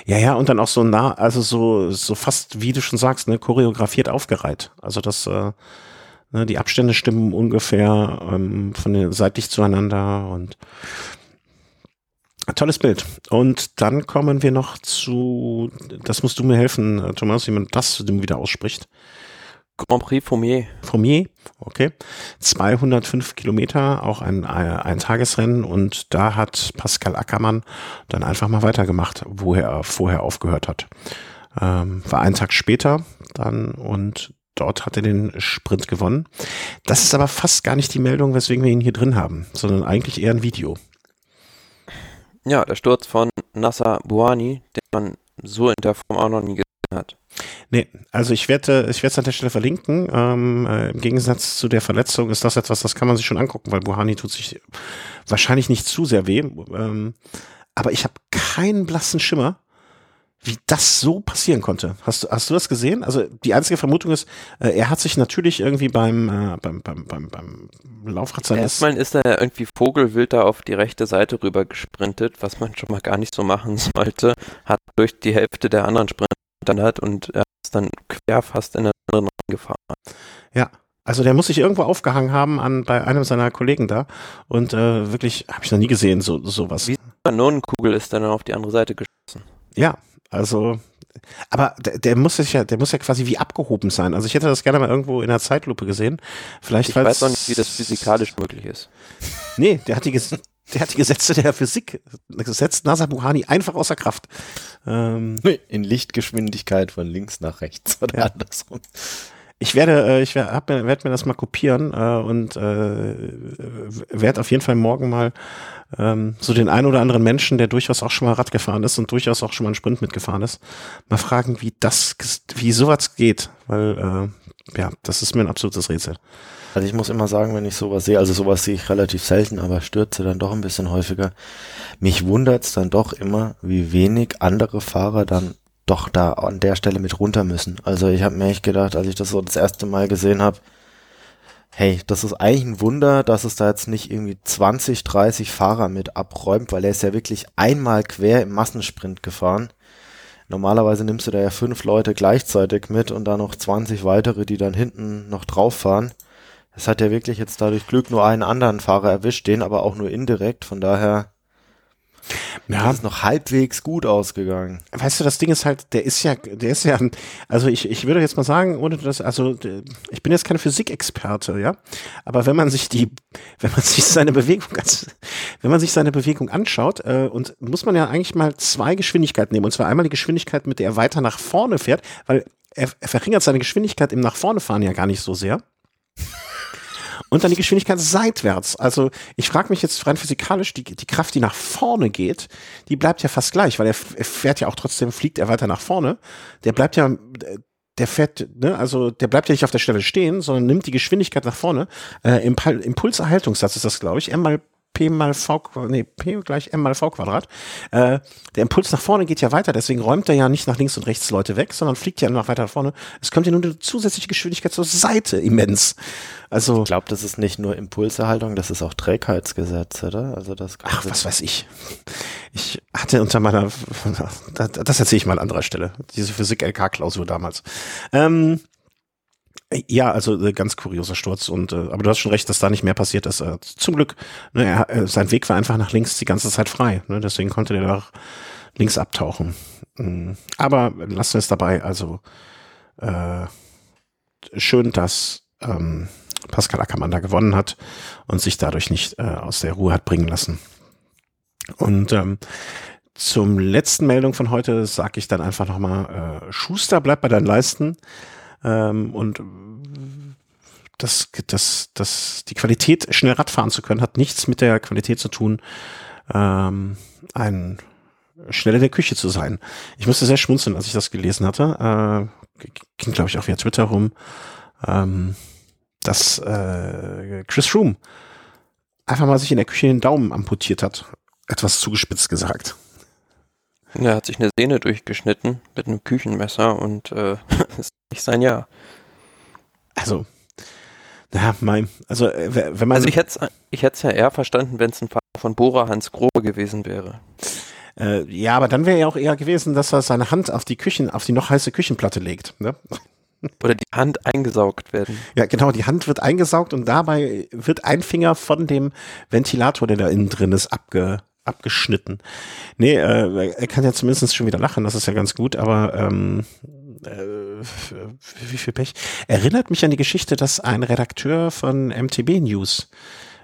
Ja, ja, und dann auch so nah, also so, so fast, wie du schon sagst, ne, choreografiert aufgereiht. Also das, äh, die Abstände stimmen ungefähr ähm, von den, seitlich zueinander und tolles Bild. Und dann kommen wir noch zu, das musst du mir helfen, äh, Thomas, wie man das wieder ausspricht. Grand Prix Fourmier. Fourmier, okay. 205 Kilometer, auch ein, ein Tagesrennen und da hat Pascal Ackermann dann einfach mal weitergemacht, wo er vorher aufgehört hat. Ähm, war ein Tag später dann und Dort hat er den Sprint gewonnen. Das ist aber fast gar nicht die Meldung, weswegen wir ihn hier drin haben, sondern eigentlich eher ein Video. Ja, der Sturz von Nasser Buani, den man so in der Form auch noch nie gesehen hat. Nee, also ich werde ich werde es an der Stelle verlinken. Ähm, äh, Im Gegensatz zu der Verletzung ist das etwas, das kann man sich schon angucken, weil Buhani tut sich wahrscheinlich nicht zu sehr weh. Ähm, aber ich habe keinen blassen Schimmer, wie das so passieren konnte. Hast, du hast du das gesehen? Also die einzige Vermutung ist, äh, er hat sich natürlich irgendwie beim, äh, beim, beim, beim, beim Laufrad seines... Erstmal ist er irgendwie vogelwild da auf die rechte Seite rüber gesprintet, was man schon mal gar nicht so machen [laughs] sollte. Hat durch die Hälfte der anderen Sprinter hat und er ist dann quer fast in den anderen gefahren. Ja, also der muss sich irgendwo aufgehangen haben an bei einem seiner Kollegen da und äh, wirklich habe ich noch nie gesehen so sowas. Wie eine Kanonenkugel ist dann auf die andere Seite geschossen. Ja, also aber der, der muss sich ja, der muss ja quasi wie abgehoben sein. Also ich hätte das gerne mal irgendwo in der Zeitlupe gesehen. Vielleicht ich weiß noch nicht, wie das physikalisch möglich ist. Nee, der hat die, der hat die Gesetze der Physik, gesetzt NASA Buhani einfach außer Kraft. Ähm, in Lichtgeschwindigkeit von links nach rechts oder ja. andersrum. Ich werde, äh, ich werde, werd mir das mal kopieren äh, und äh, werde auf jeden Fall morgen mal ähm, so den einen oder anderen Menschen, der durchaus auch schon mal Rad gefahren ist und durchaus auch schon mal einen Sprint mitgefahren ist, mal fragen, wie das, wie sowas geht, weil äh, ja, das ist mir ein absolutes Rätsel. Also ich muss immer sagen, wenn ich sowas sehe, also sowas sehe ich relativ selten, aber stürze dann doch ein bisschen häufiger. Mich wundert es dann doch immer, wie wenig andere Fahrer dann doch da an der Stelle mit runter müssen. Also ich habe mir echt gedacht, als ich das so das erste Mal gesehen habe, hey, das ist eigentlich ein Wunder, dass es da jetzt nicht irgendwie 20, 30 Fahrer mit abräumt, weil er ist ja wirklich einmal quer im Massensprint gefahren. Normalerweise nimmst du da ja fünf Leute gleichzeitig mit und dann noch 20 weitere, die dann hinten noch drauf fahren. Es hat ja wirklich jetzt dadurch Glück nur einen anderen Fahrer erwischt, den aber auch nur indirekt. Von daher ja. Das ist noch halbwegs gut ausgegangen. Weißt du, das Ding ist halt, der ist ja, der ist ja, also ich, ich würde jetzt mal sagen, ohne das, also ich bin jetzt kein Physikexperte, ja, aber wenn man sich die, wenn man sich seine Bewegung, wenn man sich seine Bewegung anschaut, äh, und muss man ja eigentlich mal zwei Geschwindigkeiten nehmen, und zwar einmal die Geschwindigkeit, mit der er weiter nach vorne fährt, weil er, er verringert seine Geschwindigkeit im nach vorne fahren ja gar nicht so sehr und dann die Geschwindigkeit seitwärts. Also ich frage mich jetzt rein physikalisch, die, die Kraft, die nach vorne geht, die bleibt ja fast gleich, weil er, er fährt ja auch trotzdem, fliegt er weiter nach vorne. Der bleibt ja, der fährt, ne, also der bleibt ja nicht auf der Stelle stehen, sondern nimmt die Geschwindigkeit nach vorne. Äh, Impulserhaltungssatz ist das, glaube ich, m mal P mal V, nee, P gleich M mal V Quadrat. Äh, der Impuls nach vorne geht ja weiter, deswegen räumt er ja nicht nach links und rechts Leute weg, sondern fliegt ja noch weiter nach vorne. Es kommt ja nur eine zusätzliche Geschwindigkeit zur Seite immens. Also ich glaube, das ist nicht nur Impulserhaltung, das ist auch Trägheitsgesetz, oder? Also das. Ach, was weiß ich. Ich hatte unter meiner, [laughs] das erzähle ich mal an anderer Stelle. Diese Physik-LK-Klausur damals. Ähm, ja, also äh, ganz kurioser Sturz und äh, aber du hast schon recht, dass da nicht mehr passiert ist. Äh, zum Glück, ne, er, äh, sein Weg war einfach nach links die ganze Zeit frei, ne, deswegen konnte der nach links abtauchen. Mhm. Aber lassen wir es dabei. Also äh, schön, dass ähm, Pascal Ackermann da gewonnen hat und sich dadurch nicht äh, aus der Ruhe hat bringen lassen. Und ähm, zum letzten Meldung von heute sage ich dann einfach nochmal, äh, Schuster bleibt bei deinen Leisten. Ähm, und das, das, das, die Qualität, schnell Radfahren zu können, hat nichts mit der Qualität zu tun, ähm, ein schnell in der Küche zu sein. Ich musste sehr schmunzeln, als ich das gelesen hatte. Äh, ging, glaube ich, auch via Twitter rum, ähm, dass äh, Chris Room einfach mal sich in der Küche den Daumen amputiert hat. Etwas zugespitzt gesagt. Er hat sich eine Sehne durchgeschnitten mit einem Küchenmesser und äh, [laughs] ist nicht sein Jahr. Also, ja, mein, also äh, wenn man. Also ich hätte ich es ja eher verstanden, wenn es ein Fall von Bora Hans Grobe gewesen wäre. Äh, ja, aber dann wäre ja auch eher gewesen, dass er seine Hand auf die Küchen, auf die noch heiße Küchenplatte legt. Ne? [laughs] Oder die Hand eingesaugt werden. Ja, genau, die Hand wird eingesaugt und dabei wird ein Finger von dem Ventilator, der da innen drin ist, abge, abgeschnitten. Nee, äh, er kann ja zumindest schon wieder lachen, das ist ja ganz gut, aber ähm, äh, wie viel Pech. Erinnert mich an die Geschichte, dass ein Redakteur von MTB News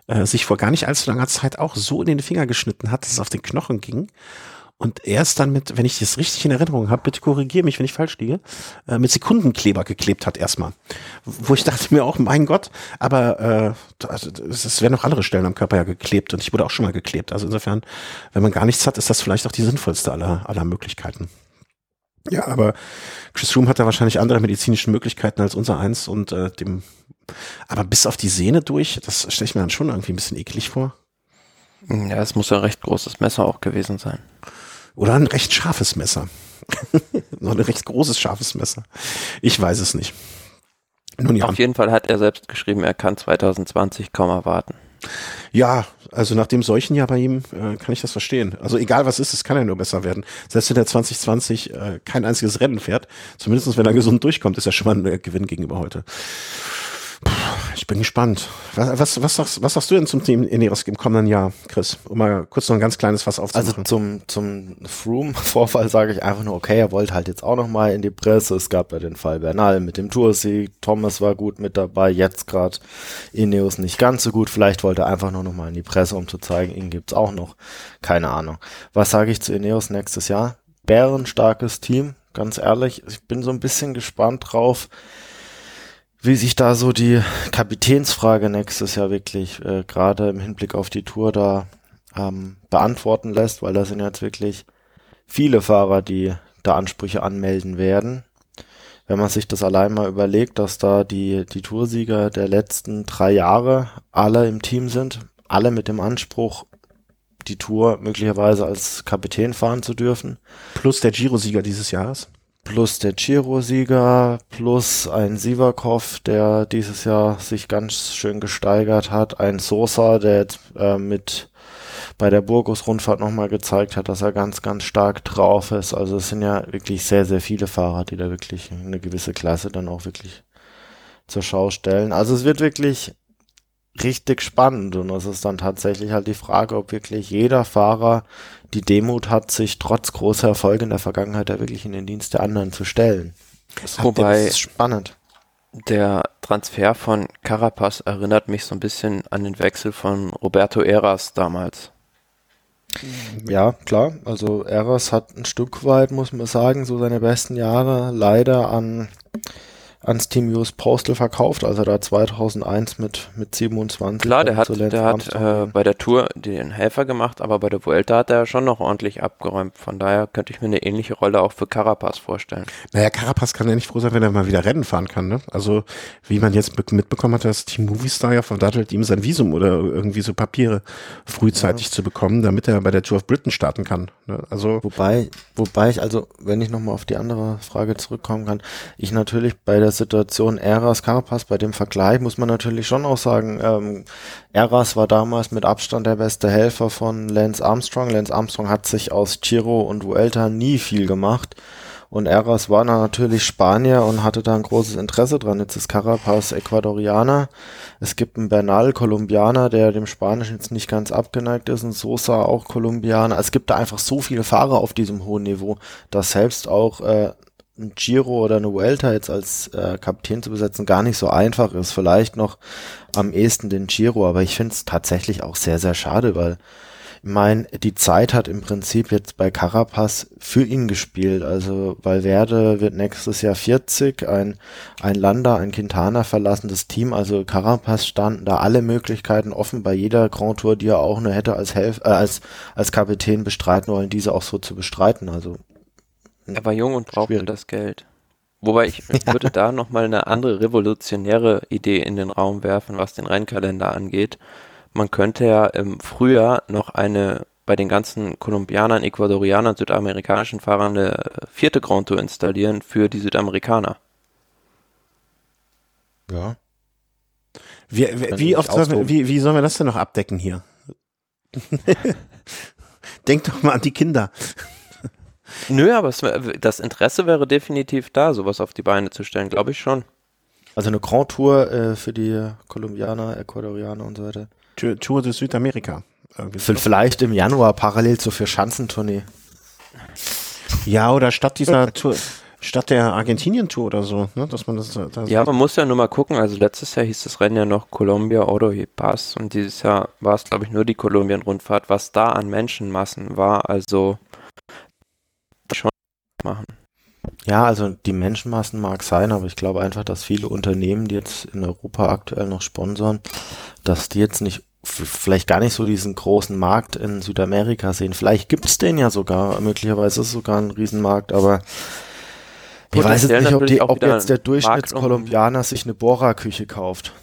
äh, sich vor gar nicht allzu langer Zeit auch so in den Finger geschnitten hat, dass es auf den Knochen ging und erst dann mit, wenn ich das richtig in Erinnerung habe, bitte korrigiere mich, wenn ich falsch liege, äh, mit Sekundenkleber geklebt hat erstmal. Wo ich dachte mir auch, mein Gott, aber äh, also, es werden noch andere Stellen am Körper ja geklebt und ich wurde auch schon mal geklebt. Also insofern, wenn man gar nichts hat, ist das vielleicht auch die sinnvollste aller, aller Möglichkeiten. Ja, aber Chris Room hat da wahrscheinlich andere medizinische Möglichkeiten als unser eins und äh, dem, aber bis auf die Sehne durch, das stelle ich mir dann schon irgendwie ein bisschen eklig vor. Ja, es muss ja ein recht großes Messer auch gewesen sein. Oder ein recht scharfes Messer. [laughs] Noch ein recht großes, scharfes Messer. Ich weiß es nicht. Nun ja. Auf jeden Fall hat er selbst geschrieben, er kann 2020 kaum erwarten. Ja, also nach dem solchen Jahr bei ihm äh, kann ich das verstehen. Also egal was ist, es kann ja nur besser werden. Selbst wenn er 2020 äh, kein einziges Rennen fährt, zumindest wenn er gesund durchkommt, ist er schon mal ein Gewinn gegenüber heute. Ich bin gespannt. Was, was, was, sagst, was sagst du denn zum Team Ineos im kommenden Jahr, Chris? Um mal kurz noch ein ganz kleines was aufzumachen. Also zum, zum Froome-Vorfall sage ich einfach nur, okay, er wollte halt jetzt auch noch mal in die Presse. Es gab ja den Fall Bernal mit dem Toursieg. Thomas war gut mit dabei. Jetzt gerade Ineos nicht ganz so gut. Vielleicht wollte er einfach nur noch mal in die Presse, um zu zeigen, ihn gibt's auch noch. Keine Ahnung. Was sage ich zu Ineos nächstes Jahr? Bärenstarkes Team, ganz ehrlich. Ich bin so ein bisschen gespannt drauf, wie sich da so die Kapitänsfrage nächstes Jahr wirklich äh, gerade im Hinblick auf die Tour da ähm, beantworten lässt, weil da sind jetzt wirklich viele Fahrer, die da Ansprüche anmelden werden. Wenn man sich das allein mal überlegt, dass da die, die Toursieger der letzten drei Jahre alle im Team sind, alle mit dem Anspruch, die Tour möglicherweise als Kapitän fahren zu dürfen. Plus der Giro-Sieger dieses Jahres plus der Giro-Sieger, plus ein Sivakov, der dieses Jahr sich ganz schön gesteigert hat, ein Sosa, der jetzt, äh, mit bei der Burgos-Rundfahrt nochmal gezeigt hat, dass er ganz, ganz stark drauf ist. Also es sind ja wirklich sehr, sehr viele Fahrer, die da wirklich eine gewisse Klasse dann auch wirklich zur Schau stellen. Also es wird wirklich richtig spannend und es ist dann tatsächlich halt die Frage, ob wirklich jeder Fahrer die Demut hat, sich trotz großer Erfolge in der Vergangenheit da wirklich in den Dienst der anderen zu stellen. Das Wobei das ist spannend. Der Transfer von Carapaz erinnert mich so ein bisschen an den Wechsel von Roberto Eras damals. Ja, klar. Also Eras hat ein Stück weit, muss man sagen, so seine besten Jahre leider an ans Team US Postal verkauft, also da 2001 mit, mit 27. Klar, der hat, der hat äh, bei der Tour den Helfer gemacht, aber bei der Vuelta hat er schon noch ordentlich abgeräumt. Von daher könnte ich mir eine ähnliche Rolle auch für Carapaz vorstellen. Naja, Carapaz kann ja nicht froh sein, wenn er mal wieder Rennen fahren kann. Ne? Also wie man jetzt mitbekommen hat, dass Team Movistar ja verdattelt ihm sein Visum oder irgendwie so Papiere frühzeitig ja. zu bekommen, damit er bei der Tour of Britain starten kann. Ne? Also wobei, wobei ich also, wenn ich nochmal auf die andere Frage zurückkommen kann, ich natürlich bei der Situation Eras Carapaz, bei dem Vergleich muss man natürlich schon auch sagen, ähm, Eras war damals mit Abstand der beste Helfer von Lance Armstrong. Lance Armstrong hat sich aus Giro und Vuelta nie viel gemacht. Und Eras war natürlich Spanier und hatte da ein großes Interesse dran. Jetzt ist Carapaz Ecuadorianer. Es gibt einen Bernal, Kolumbianer, der dem Spanischen jetzt nicht ganz abgeneigt ist. Und Sosa auch Kolumbianer. Es gibt da einfach so viele Fahrer auf diesem hohen Niveau, dass selbst auch äh, ein Giro oder eine Vuelta jetzt als äh, Kapitän zu besetzen gar nicht so einfach ist. Vielleicht noch am ehesten den Giro, aber ich finde es tatsächlich auch sehr, sehr schade, weil ich meine, die Zeit hat im Prinzip jetzt bei Carapaz für ihn gespielt. Also Valverde wird nächstes Jahr 40, ein, ein Landa, ein Quintana verlassendes Team. Also Carapaz standen da alle Möglichkeiten offen bei jeder Grand Tour, die er auch nur hätte als, Helf äh, als, als Kapitän bestreiten wollen, diese auch so zu bestreiten. Also er war jung und brauchte Schwierig. das Geld. Wobei ich ja. [laughs] [laughs] würde da nochmal eine andere revolutionäre Idee in den Raum werfen, was den Rennkalender angeht. Man könnte ja im Frühjahr noch eine bei den ganzen Kolumbianern, Ecuadorianern, südamerikanischen Fahrern eine vierte Grand Tour installieren für die Südamerikaner. Ja. Wie, wie, wie oft sollen wir, wie, wie sollen wir das denn noch abdecken hier? [laughs] Denk doch mal an die Kinder. Nö, aber es, das Interesse wäre definitiv da, sowas auf die Beine zu stellen, glaube ich schon. Also eine Grand Tour äh, für die Kolumbianer, Ecuadorianer und so weiter. Tour, Tour de Südamerika. Vielleicht im Januar parallel zur für Schanzentournee. Ja, oder statt dieser Tour, statt der Argentinien-Tour oder so, ne, dass man das, das Ja, man muss ja nur mal gucken. Also letztes Jahr hieß das Rennen ja noch Colombia Oro y Paz und dieses Jahr war es, glaube ich, nur die Kolumbien-Rundfahrt, was da an Menschenmassen war. Also machen. Ja, also die Menschenmassen mag sein, aber ich glaube einfach, dass viele Unternehmen, die jetzt in Europa aktuell noch sponsern, dass die jetzt nicht vielleicht gar nicht so diesen großen Markt in Südamerika sehen. Vielleicht gibt es den ja sogar, möglicherweise ist es sogar ein Riesenmarkt, aber ich weiß jetzt nicht, ob, die, ob jetzt der Durchschnittskolumbianer sich eine Bohrerküche kauft.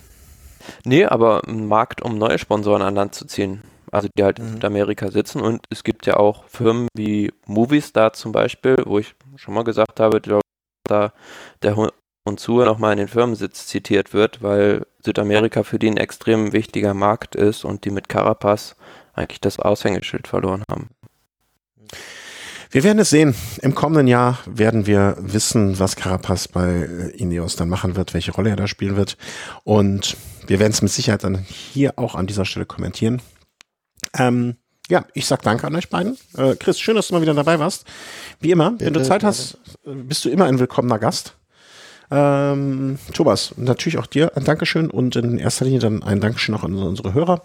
Nee, aber ein Markt, um neue Sponsoren an Land zu ziehen. Also die halt mhm. in Amerika sitzen und es gibt ja auch Firmen wie Movistar zum Beispiel, wo ich schon mal gesagt habe, da der und zu nochmal in den Firmensitz zitiert wird, weil Südamerika für die ein extrem wichtiger Markt ist und die mit Carapaz eigentlich das Aushängeschild verloren haben. Wir werden es sehen. Im kommenden Jahr werden wir wissen, was Carapaz bei äh, Ineos dann machen wird, welche Rolle er da spielen wird. Und wir werden es mit Sicherheit dann hier auch an dieser Stelle kommentieren. Ähm, ja, ich sag danke an euch beiden. Äh, Chris, schön, dass du mal wieder dabei warst. Wie immer, wenn du Zeit hast, bist du immer ein willkommener Gast. Ähm, Thomas, natürlich auch dir ein Dankeschön und in erster Linie dann ein Dankeschön auch an unsere Hörer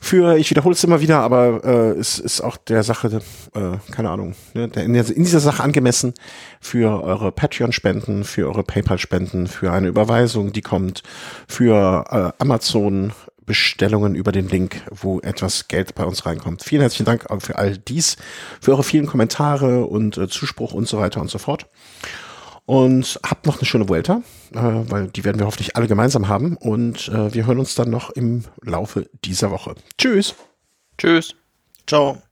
für, ich wiederhole es immer wieder, aber äh, es ist auch der Sache, äh, keine Ahnung, ne, der, in, der, in dieser Sache angemessen für eure Patreon-Spenden, für eure PayPal-Spenden, für eine Überweisung, die kommt, für äh, Amazon. Bestellungen über den Link, wo etwas Geld bei uns reinkommt. Vielen herzlichen Dank auch für all dies, für eure vielen Kommentare und äh, Zuspruch und so weiter und so fort. Und habt noch eine schöne Vuelta, äh, weil die werden wir hoffentlich alle gemeinsam haben. Und äh, wir hören uns dann noch im Laufe dieser Woche. Tschüss. Tschüss. Ciao.